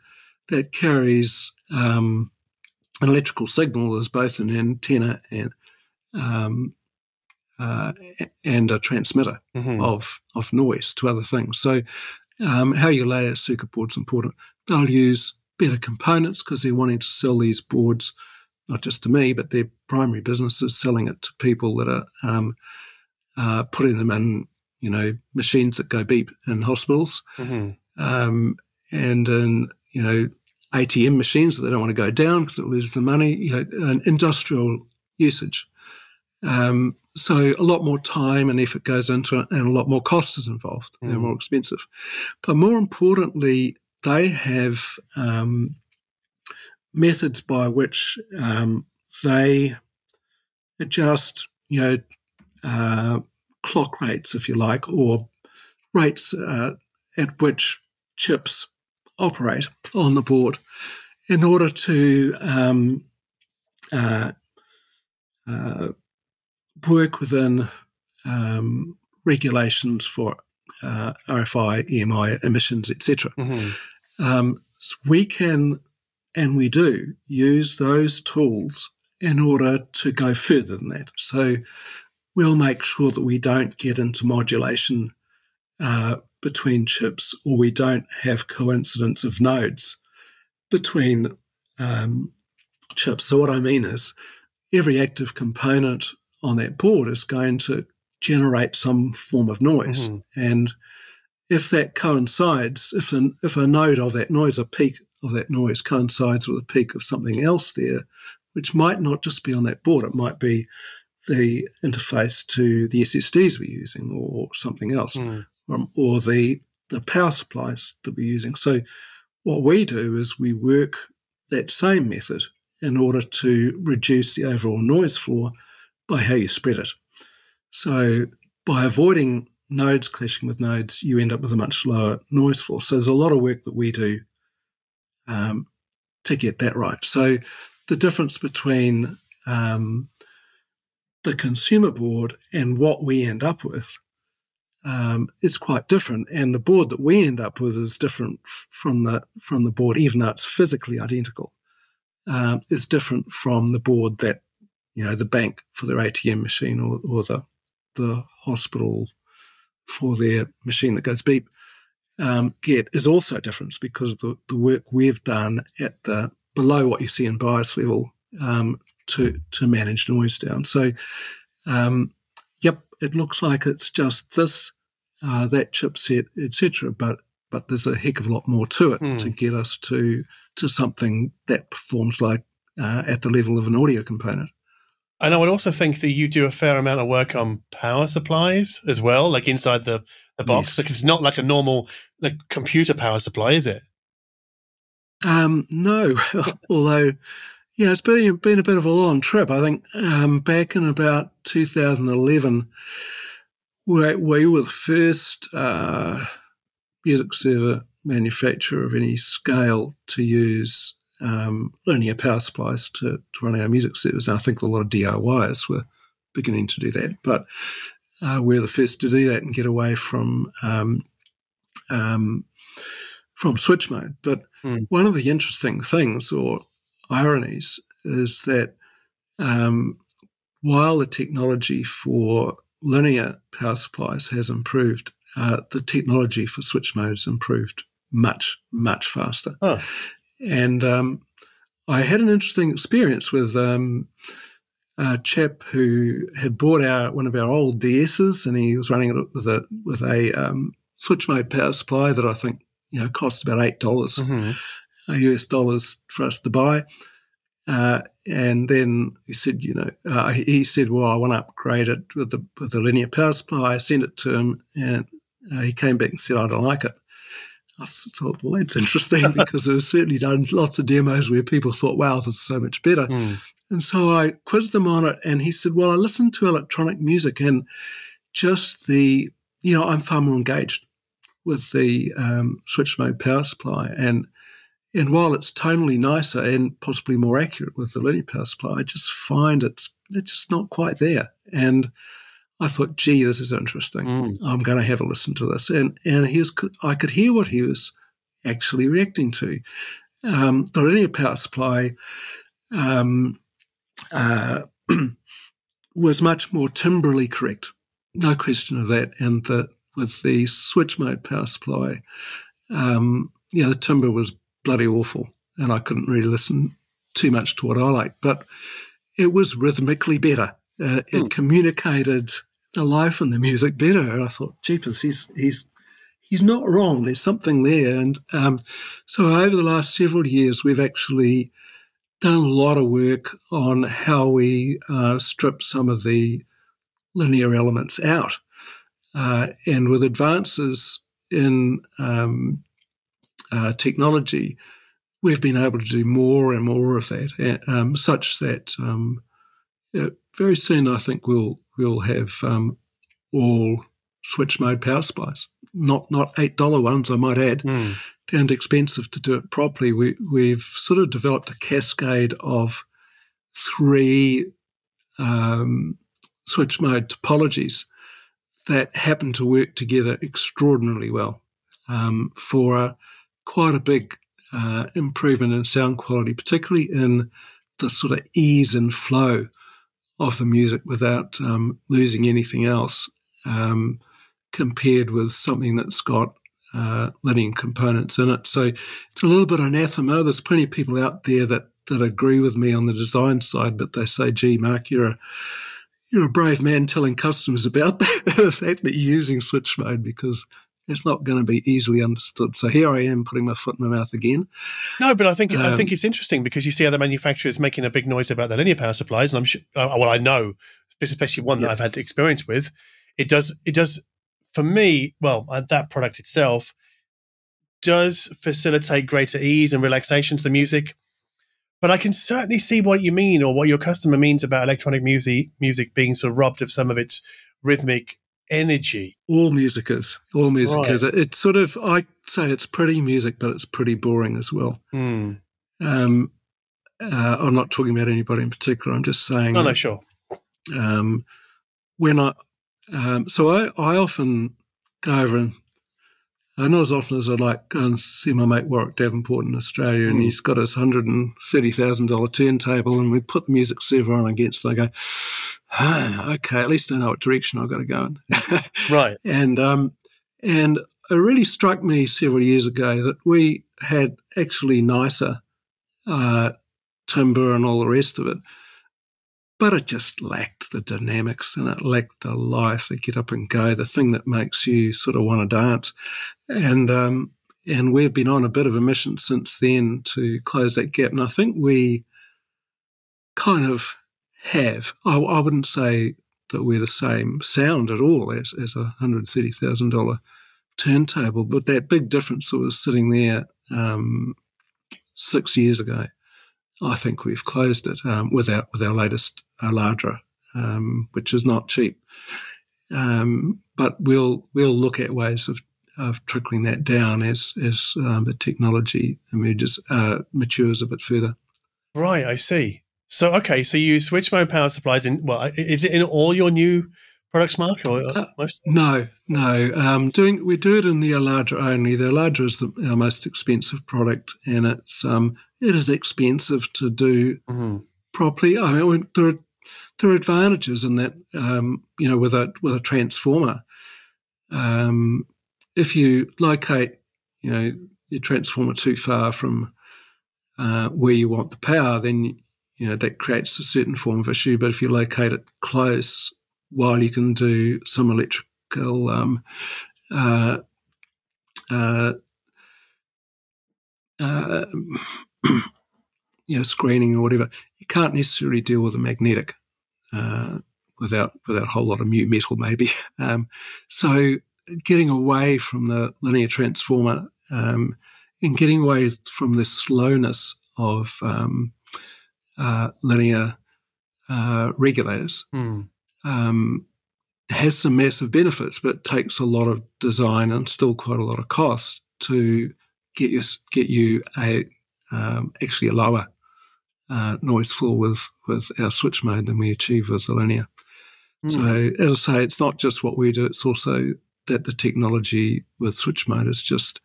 [SPEAKER 3] that carries um, an electrical signal is both an antenna and um, uh, and a transmitter mm-hmm. of of noise to other things. So um, how you lay a circuit board is important. They'll use better components because they're wanting to sell these boards not just to me, but their primary business is selling it to people that are um, uh, putting them in, you know, machines that go beep in hospitals, mm-hmm. um, and in you know ATM machines that they don't want to go down because it loses the money. You know, an industrial usage. Um, so a lot more time and effort goes into it, and a lot more cost is involved. Mm. They're more expensive, but more importantly, they have um, methods by which um, they adjust, you know, uh, clock rates, if you like, or rates uh, at which chips operate on the board in order to um, uh, uh, work within um, regulations for uh, RFI, EMI emissions, etc. Mm-hmm. Um, so we can, and we do, use those tools in order to go further than that. So we'll make sure that we don't get into modulation uh, between chips or we don't have coincidence of nodes between um, chips. So, what I mean is, every active component on that board is going to generate some form of noise. Mm-hmm. And if that coincides, if, an, if a node of that noise, a peak of that noise coincides with a peak of something else there, which might not just be on that board, it might be the interface to the SSDs we're using or something else, mm. um, or the, the power supplies that we're using. So, what we do is we work that same method in order to reduce the overall noise floor by how you spread it. So, by avoiding nodes clashing with nodes, you end up with a much lower noise floor. So, there's a lot of work that we do um, to get that right. So, the difference between um, the consumer board and what we end up with um, is quite different. And the board that we end up with is different from the from the board, even though it's physically identical, um, is different from the board that you know the bank for their ATM machine or, or the the hospital for their machine that goes beep um, get is also different because the, the work we've done at the below what you see in BIOS level um, to to manage noise down. So, um, yep, it looks like it's just this, uh, that chipset, etc. But but there's a heck of a lot more to it mm. to get us to to something that performs like uh, at the level of an audio component.
[SPEAKER 2] And I would also think that you do a fair amount of work on power supplies as well, like inside the, the box. Yes. Like it's not like a normal like computer power supply, is it?
[SPEAKER 3] Um, no, (laughs) although yeah, it's been been a bit of a long trip. I think um, back in about 2011, we, we were the first uh, music server manufacturer of any scale to use um, linear power supplies to, to run our music servers. And I think a lot of DIYs were beginning to do that, but uh, we're the first to do that and get away from um, um, from switch mode. But mm. one of the interesting things, or ironies is that um, while the technology for linear power supplies has improved, uh, the technology for switch modes improved much, much faster. Oh. And um, I had an interesting experience with um, a chap who had bought out one of our old DSs, and he was running it with a with a um, switch mode power supply that I think you know cost about eight dollars. Mm-hmm. US dollars for us to buy. Uh, and then he said, you know, uh, he said, well, I want to upgrade it with the, with the linear power supply. I sent it to him and uh, he came back and said, I don't like it. I thought, well, that's interesting (laughs) because there was certainly done lots of demos where people thought, wow, this is so much better. Mm. And so I quizzed him on it and he said, well, I listen to electronic music and just the, you know, I'm far more engaged with the um, switch mode power supply. And and while it's tonally nicer and possibly more accurate with the linear power supply, I just find it's it's just not quite there. And I thought, gee, this is interesting. Mm. I'm going to have a listen to this. And and he was, I could hear what he was actually reacting to. Um, the linear power supply um, uh, (clears throat) was much more timbrally correct, no question of that. And the, with the switch mode power supply, um, yeah, the timbre was bloody awful, and I couldn't really listen too much to what I liked. But it was rhythmically better. Uh, it mm. communicated the life and the music better. And I thought, jeepers, he's he's he's not wrong. There's something there. And um, so over the last several years, we've actually done a lot of work on how we uh, strip some of the linear elements out. Uh, and with advances in um, uh, technology, we've been able to do more and more of that, um, such that um, very soon I think we'll we'll have um, all switch mode power supplies, not not eight dollar ones, I might add. Mm. To expensive to do it properly. We we've sort of developed a cascade of three um, switch mode topologies that happen to work together extraordinarily well um, for a quite a big uh, improvement in sound quality, particularly in the sort of ease and flow of the music without um, losing anything else, um, compared with something that's got uh, linear components in it. So it's a little bit anathema. There's plenty of people out there that that agree with me on the design side, but they say, "Gee, Mark, you're a you're a brave man telling customers about (laughs) the fact that you're using switch mode because it's not going to be easily understood. So here I am putting my foot in my mouth again.
[SPEAKER 2] No, but I think um, I think it's interesting because you see other manufacturers making a big noise about the linear power supplies, and I'm sure. Uh, well, I know, especially one that
[SPEAKER 3] Yep.
[SPEAKER 2] I've had experience with. It does. It does for me. Well, uh, that product itself does facilitate greater ease and relaxation to the music. But I can certainly see what you mean, or what your customer means about electronic music music being sort of robbed of some of its rhythmic energy.
[SPEAKER 3] All music is. All music
[SPEAKER 2] Right.
[SPEAKER 3] is. It, it's sort of, I say it's pretty music, but it's pretty boring as well.
[SPEAKER 2] Hmm.
[SPEAKER 3] Um, uh, I'm not talking about anybody in particular. I'm just saying.
[SPEAKER 2] No, no, sure.
[SPEAKER 3] um, when I, um, so I, I often go over and, uh, not as often as I'd like, go and see my mate Warwick Davenport in Australia, and
[SPEAKER 2] Mm.
[SPEAKER 3] he's got his $130,000 turntable, and we put the music server on against it. I go, ah, (sighs) okay, at least I know what direction I've got to go in. (laughs)
[SPEAKER 2] Right.
[SPEAKER 3] and um, and it really struck me several years ago that we had actually nicer uh, timber and all the rest of it, but it just lacked the dynamics and it lacked the life, the get up and go, the thing that makes you sort of want to dance, and um, and we've been on a bit of a mission since then to close that gap, and I think we kind of have. I, I wouldn't say that we're the same sound at all as, as a $130,000 turntable, but that big difference that was sitting there um, six years ago, I think we've closed it um, with, our, with our latest Oladra, um, which is not cheap. Um, but we'll we'll look at ways of, of trickling that down as as um, the technology emerges uh, matures a bit further.
[SPEAKER 2] Right, I see. So okay, so you switch mode power supplies in well, is it in all your new products, Mark, or uh, most?
[SPEAKER 3] No, no. Um, doing we do it in the Oladra only. The Oladra is the, our most expensive product, and it's um, it is expensive to do
[SPEAKER 2] Mhm.
[SPEAKER 3] properly. I mean, there are, there are advantages in that. Um, you know, with a with a transformer, um, if you locate, you know, your transformer too far from uh, where you want the power, then you know that creates a certain form of issue. But if you locate it close, while you can do some electrical um, uh, uh, uh, (clears throat) you know, screening or whatever, you can't necessarily deal with a magnetic uh, without without a whole lot of mu metal, maybe. (laughs) Um, so, getting away from the linear transformer um, and getting away from the slowness of um, linear uh, regulators
[SPEAKER 2] Hmm.
[SPEAKER 3] um, has some massive benefits, but takes a lot of design and still quite a lot of cost to get you get you a um, actually a lower uh, noise floor with with our switch mode than we achieve with the linear.
[SPEAKER 2] Hmm.
[SPEAKER 3] So as I say, it's not just what we do; it's also that the technology with switch mode is just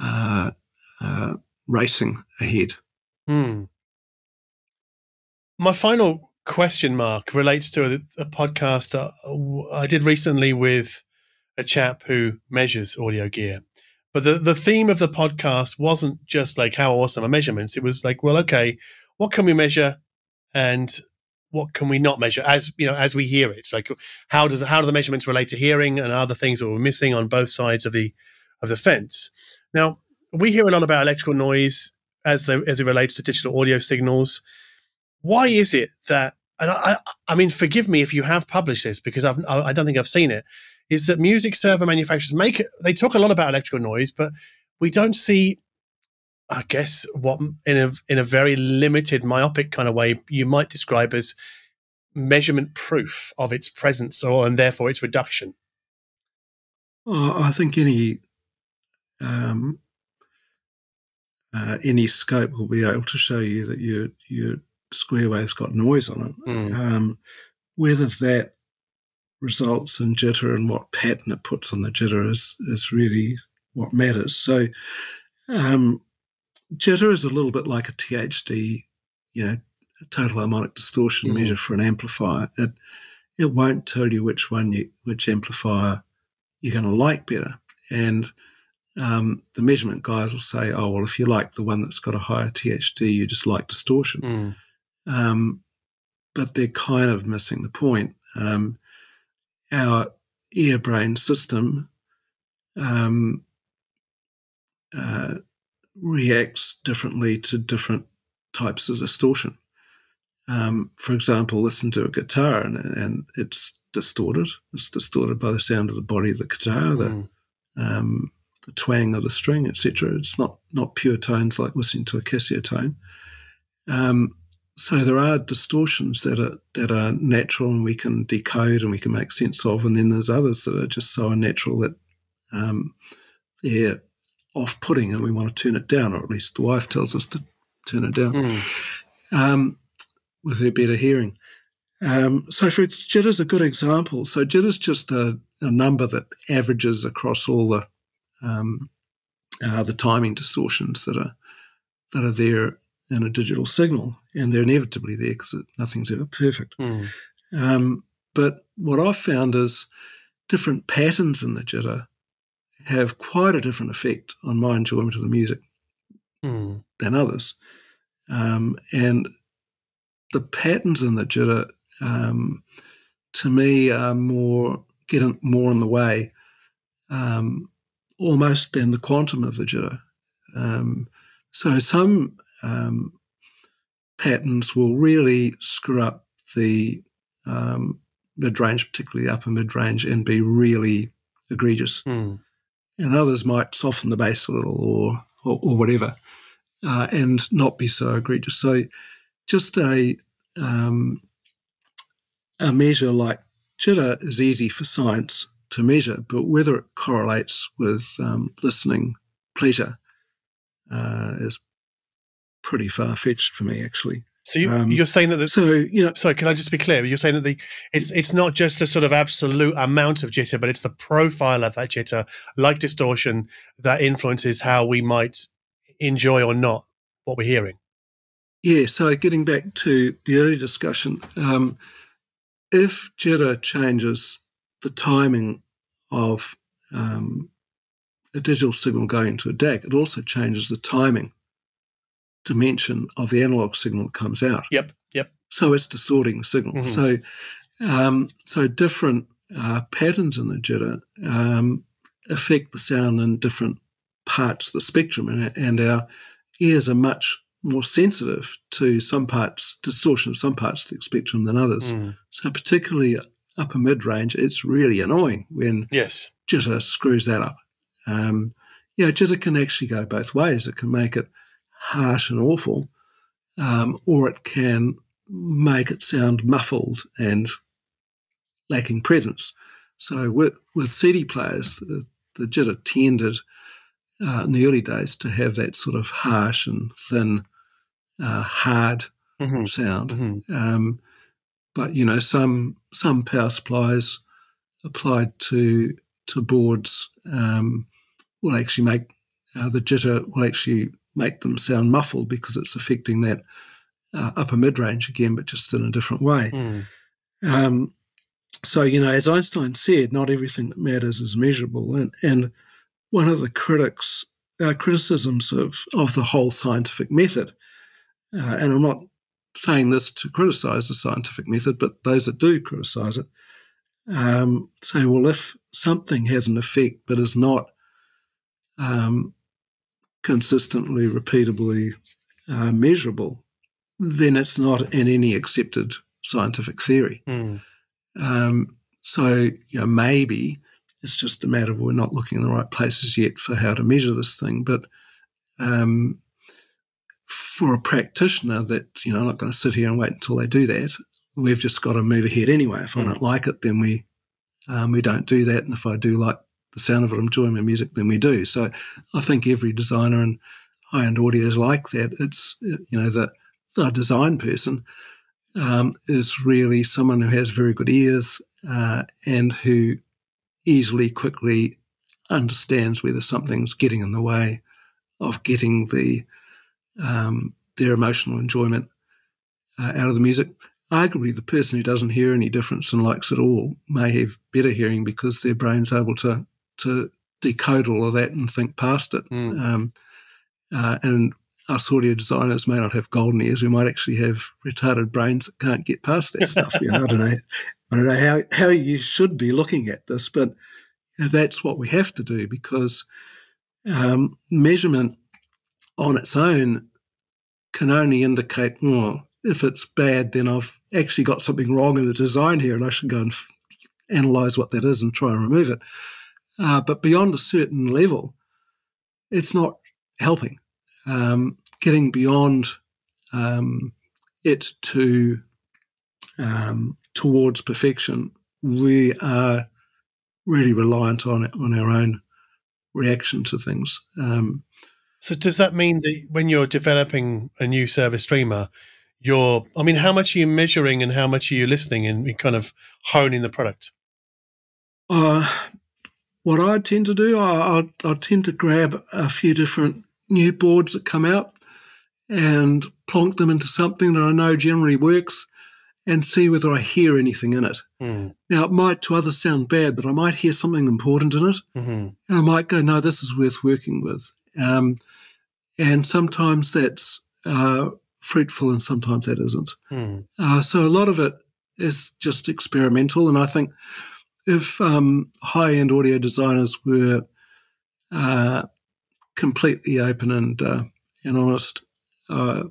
[SPEAKER 3] uh, uh, racing ahead.
[SPEAKER 2] Hmm. My final question, Mark, relates to a, a podcast that uh, I did recently with a chap who measures audio gear. But the, the theme of the podcast wasn't just like how awesome are measurements. It was like, well, okay, what can we measure and what can we not measure as you know as we hear it? It's like how does how do the measurements relate to hearing and other things that we're missing on both sides of the of the fence? Now we hear a lot about electrical noise as as it relates to digital audio signals. Why is it that? And I, I, mean, forgive me if you have published this because I've, I don't think I've seen it. Is that music server manufacturers make they talk a lot about electrical noise, but we don't see, I guess, what in a in a very limited myopic kind of way you might describe as measurement proof of its presence or and therefore its reduction.
[SPEAKER 3] I think any um, uh, any scope will be able to show you that your your square wave's got noise on it. Um, whether that results in jitter and what pattern it puts on the jitter is is really what matters. So, um, jitter is a little bit like a THD, you know, a total harmonic distortion
[SPEAKER 2] Mhm.
[SPEAKER 3] measure for an amplifier, it it won't tell you which one you which amplifier you're going to like better. And um, the measurement guys will say, "Oh well, if you like the one that's got a higher THD, you just like distortion."
[SPEAKER 2] Mm.
[SPEAKER 3] Um, but they're kind of missing the point. Um, our ear brain system um, uh, reacts differently to different types of distortion. Um, for example, listen to a guitar and, and it's distorted. It's distorted by the sound of the body of the guitar, the
[SPEAKER 2] Mm.
[SPEAKER 3] um, the twang of the string, etc. It's not not pure tones like listening to a Casio tone. Um, so there are distortions that are that are natural and we can decode and we can make sense of, and then there's others that are just so unnatural that um, they're off-putting and we want to turn it down, or at least the wife tells us to turn it down
[SPEAKER 2] Mm.
[SPEAKER 3] um, with her better hearing. Um, so, for its jitter's a good example. So, jitter's just a, a number that averages across all the um, uh, the timing distortions that are that are there in a digital signal, and they're inevitably there because nothing's ever perfect.
[SPEAKER 2] Mm.
[SPEAKER 3] Um, but what I've found is different patterns in the jitter have quite a different effect on my enjoyment of the music
[SPEAKER 2] Mm.
[SPEAKER 3] than others. Um, and the patterns in the jitter, um, to me, are more get more in the way, um, almost than the quantum of the jitter. Um, so some um, patterns will really screw up the um, mid range, particularly upper mid range, and be really egregious
[SPEAKER 2] Mm.
[SPEAKER 3] and others might soften the bass a little or or, or whatever, uh, and not be so egregious. So, just a um, a measure like jitter is easy for science to measure, but whether it correlates with um, listening pleasure uh, is pretty far fetched for me, actually.
[SPEAKER 2] So you,
[SPEAKER 3] Um,
[SPEAKER 2] you're saying that the,
[SPEAKER 3] So, you know,
[SPEAKER 2] sorry, can I just be clear? You're saying that the it's it's not just the sort of absolute amount of jitter, but it's the profile of that jitter, like distortion, that influences how we might enjoy or not what we're hearing.
[SPEAKER 3] Yeah, so getting back to the earlier discussion, um, if jitter changes the timing of um, a digital signal going into a DAC, it also changes the timing dimension of the analog signal that comes out.
[SPEAKER 2] Yep, yep.
[SPEAKER 3] So it's distorting the signal.
[SPEAKER 2] Mhm.
[SPEAKER 3] So, um, so different uh, patterns in the jitter um, affect the sound in different parts of the spectrum, and, and our ears are much more sensitive to some parts, distortion of some parts of the spectrum than others.
[SPEAKER 2] Mm.
[SPEAKER 3] So, particularly upper mid range, it's really annoying when
[SPEAKER 2] Yes.
[SPEAKER 3] jitter screws that up. Um, yeah, jitter can actually go both ways. It can make it harsh and awful, um, or it can make it sound muffled and lacking presence. So with, with CD players, the, the jitter tended uh, in the early days to have that sort of harsh and thin, uh, hard
[SPEAKER 2] hmm
[SPEAKER 3] sound.
[SPEAKER 2] hmm
[SPEAKER 3] Um, but you know, some some power supplies applied to to boards um, will actually make uh, the jitter will actually make them sound muffled because it's affecting that uh, upper mid range again, but just in a different way.
[SPEAKER 2] Mm.
[SPEAKER 3] Um, so you know, as Einstein said, not everything that matters is measurable, and and one of the critics uh, criticisms of of the whole scientific method, uh, and I'm not saying this to criticize the scientific method, but those that do criticize it um, say, well, if something has an effect but is not um, consistently, repeatably uh, measurable, then it's not in any accepted scientific theory.
[SPEAKER 2] Mm.
[SPEAKER 3] Um, so, you know, maybe it's just a matter of we're not looking in the right places yet for how to measure this thing. But um, for a practitioner that, you know, I'm not going to sit here and wait until they do that. We've just got to move ahead anyway. If I don't like it, then we um, we don't do that. And if I do like the sound of it, enjoy my music, than we do. So I think every designer and high-end audio is like that. It's, you know, the, the design person um, is really someone who has very good ears uh, and who easily, quickly understands whether something's getting in the way of getting the um, their emotional enjoyment uh, out of the music. Arguably, the person who doesn't hear any difference and likes it all may have better hearing because their brain's able to to decode all of that and think past it.
[SPEAKER 2] Mm.
[SPEAKER 3] Um, uh, and us audio designers may not have golden ears. We might actually have retarded brains that can't get past that stuff. You know, I don't know. I don't know how, how you should be looking at this, but you know, that's what we have to do because um, measurement on its own can only indicate, well, if it's bad, then I've actually got something wrong in the design here and I should go and f- analyze what that is and try and remove it. Uh, but beyond a certain level, it's not helping. Um, getting beyond um, it to um, towards perfection, we are really reliant on it, on our own reaction to things. Um,
[SPEAKER 2] So does that mean that when you're developing a new service streamer, you're I mean, how much are you measuring and how much are you listening and kind of honing the product?
[SPEAKER 3] Uh, what I tend to do, I, I, I tend to grab a few different new boards that come out and plonk them into something that I know generally works and see whether I hear anything in it.
[SPEAKER 2] Mm,
[SPEAKER 3] Now, it might to others sound bad, but I might hear something important in it.
[SPEAKER 2] hmm
[SPEAKER 3] And I might go, no, this is worth working with. Um, and sometimes that's uh, fruitful and sometimes that isn't.
[SPEAKER 2] mm,
[SPEAKER 3] Uh, so a lot of it is just experimental. And I think if um, high end audio designers were uh, completely open and, uh, and honest, uh,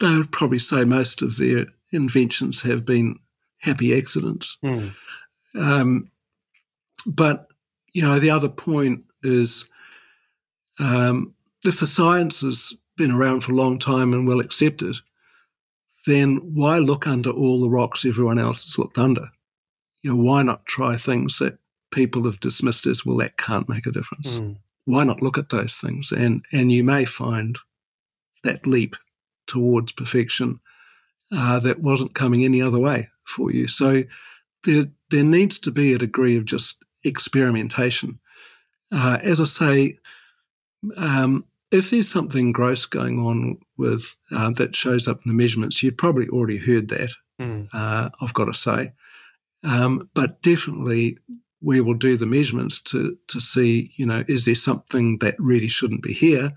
[SPEAKER 3] they would probably say most of their inventions have been happy accidents.
[SPEAKER 2] mm.
[SPEAKER 3] Um, but you know, the other point is um, if the science has been around for a long time and well accepted, then why look under all the rocks everyone else has looked under? You know, why not try things that people have dismissed as well that can't make a difference?
[SPEAKER 2] Mm.
[SPEAKER 3] Why not look at those things? And and you may find that leap towards perfection uh, that wasn't coming any other way for you. So there there needs to be a degree of just experimentation. Uh, as I say, um, if there's something gross going on with uh, that shows up in the measurements, you've probably already heard that.
[SPEAKER 2] Mm.
[SPEAKER 3] Uh, I've got to say, um, but definitely we will do the measurements to to see, you know, is there something that really shouldn't be here,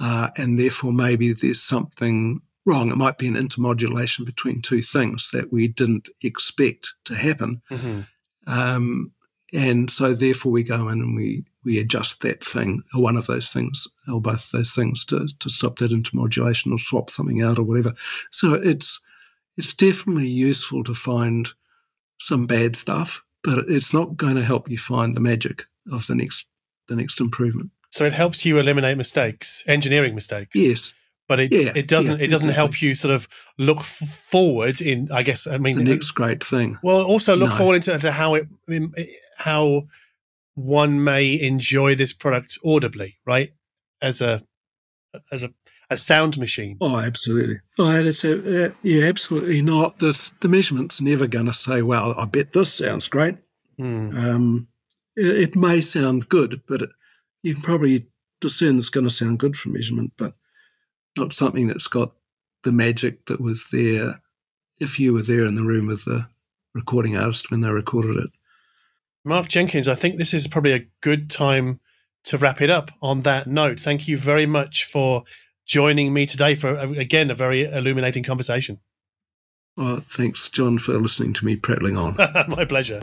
[SPEAKER 3] uh, and therefore maybe there's something wrong. It might be an intermodulation between two things that we didn't expect to happen.
[SPEAKER 2] hmm
[SPEAKER 3] Um, and so therefore we go in and we, we adjust that thing or one of those things or both of those things to, to stop that intermodulation or swap something out or whatever. So it's, it's definitely useful to find some bad stuff, but it's not going to help you find the magic of the next, the next improvement.
[SPEAKER 2] So it helps you eliminate mistakes, engineering mistakes.
[SPEAKER 3] Yes.
[SPEAKER 2] but it,
[SPEAKER 3] Yeah,
[SPEAKER 2] it doesn't
[SPEAKER 3] yeah,
[SPEAKER 2] it doesn't help you sort of look f- forward in I guess I mean
[SPEAKER 3] The next great thing.
[SPEAKER 2] well also look
[SPEAKER 3] No.
[SPEAKER 2] forward into to how it how one may enjoy this product audibly right as a as a a sound machine
[SPEAKER 3] Oh, absolutely. Oh, that's a, uh, yeah, absolutely not. The the measurement's never going to say, "Well, I bet this sounds great."
[SPEAKER 2] Hmm.
[SPEAKER 3] Um, it, it may sound good, but it, you can probably discern it's going to sound good from measurement, but not something that's got the magic that was there if you were there in the room with the recording artist when they recorded it.
[SPEAKER 2] Mark Jenkins I think this is probably a good time to wrap it up on that note thank you very much for joining me today for again a very illuminating conversation
[SPEAKER 3] Oh, thanks, John, for listening to me prattling on. (laughs)
[SPEAKER 2] my pleasure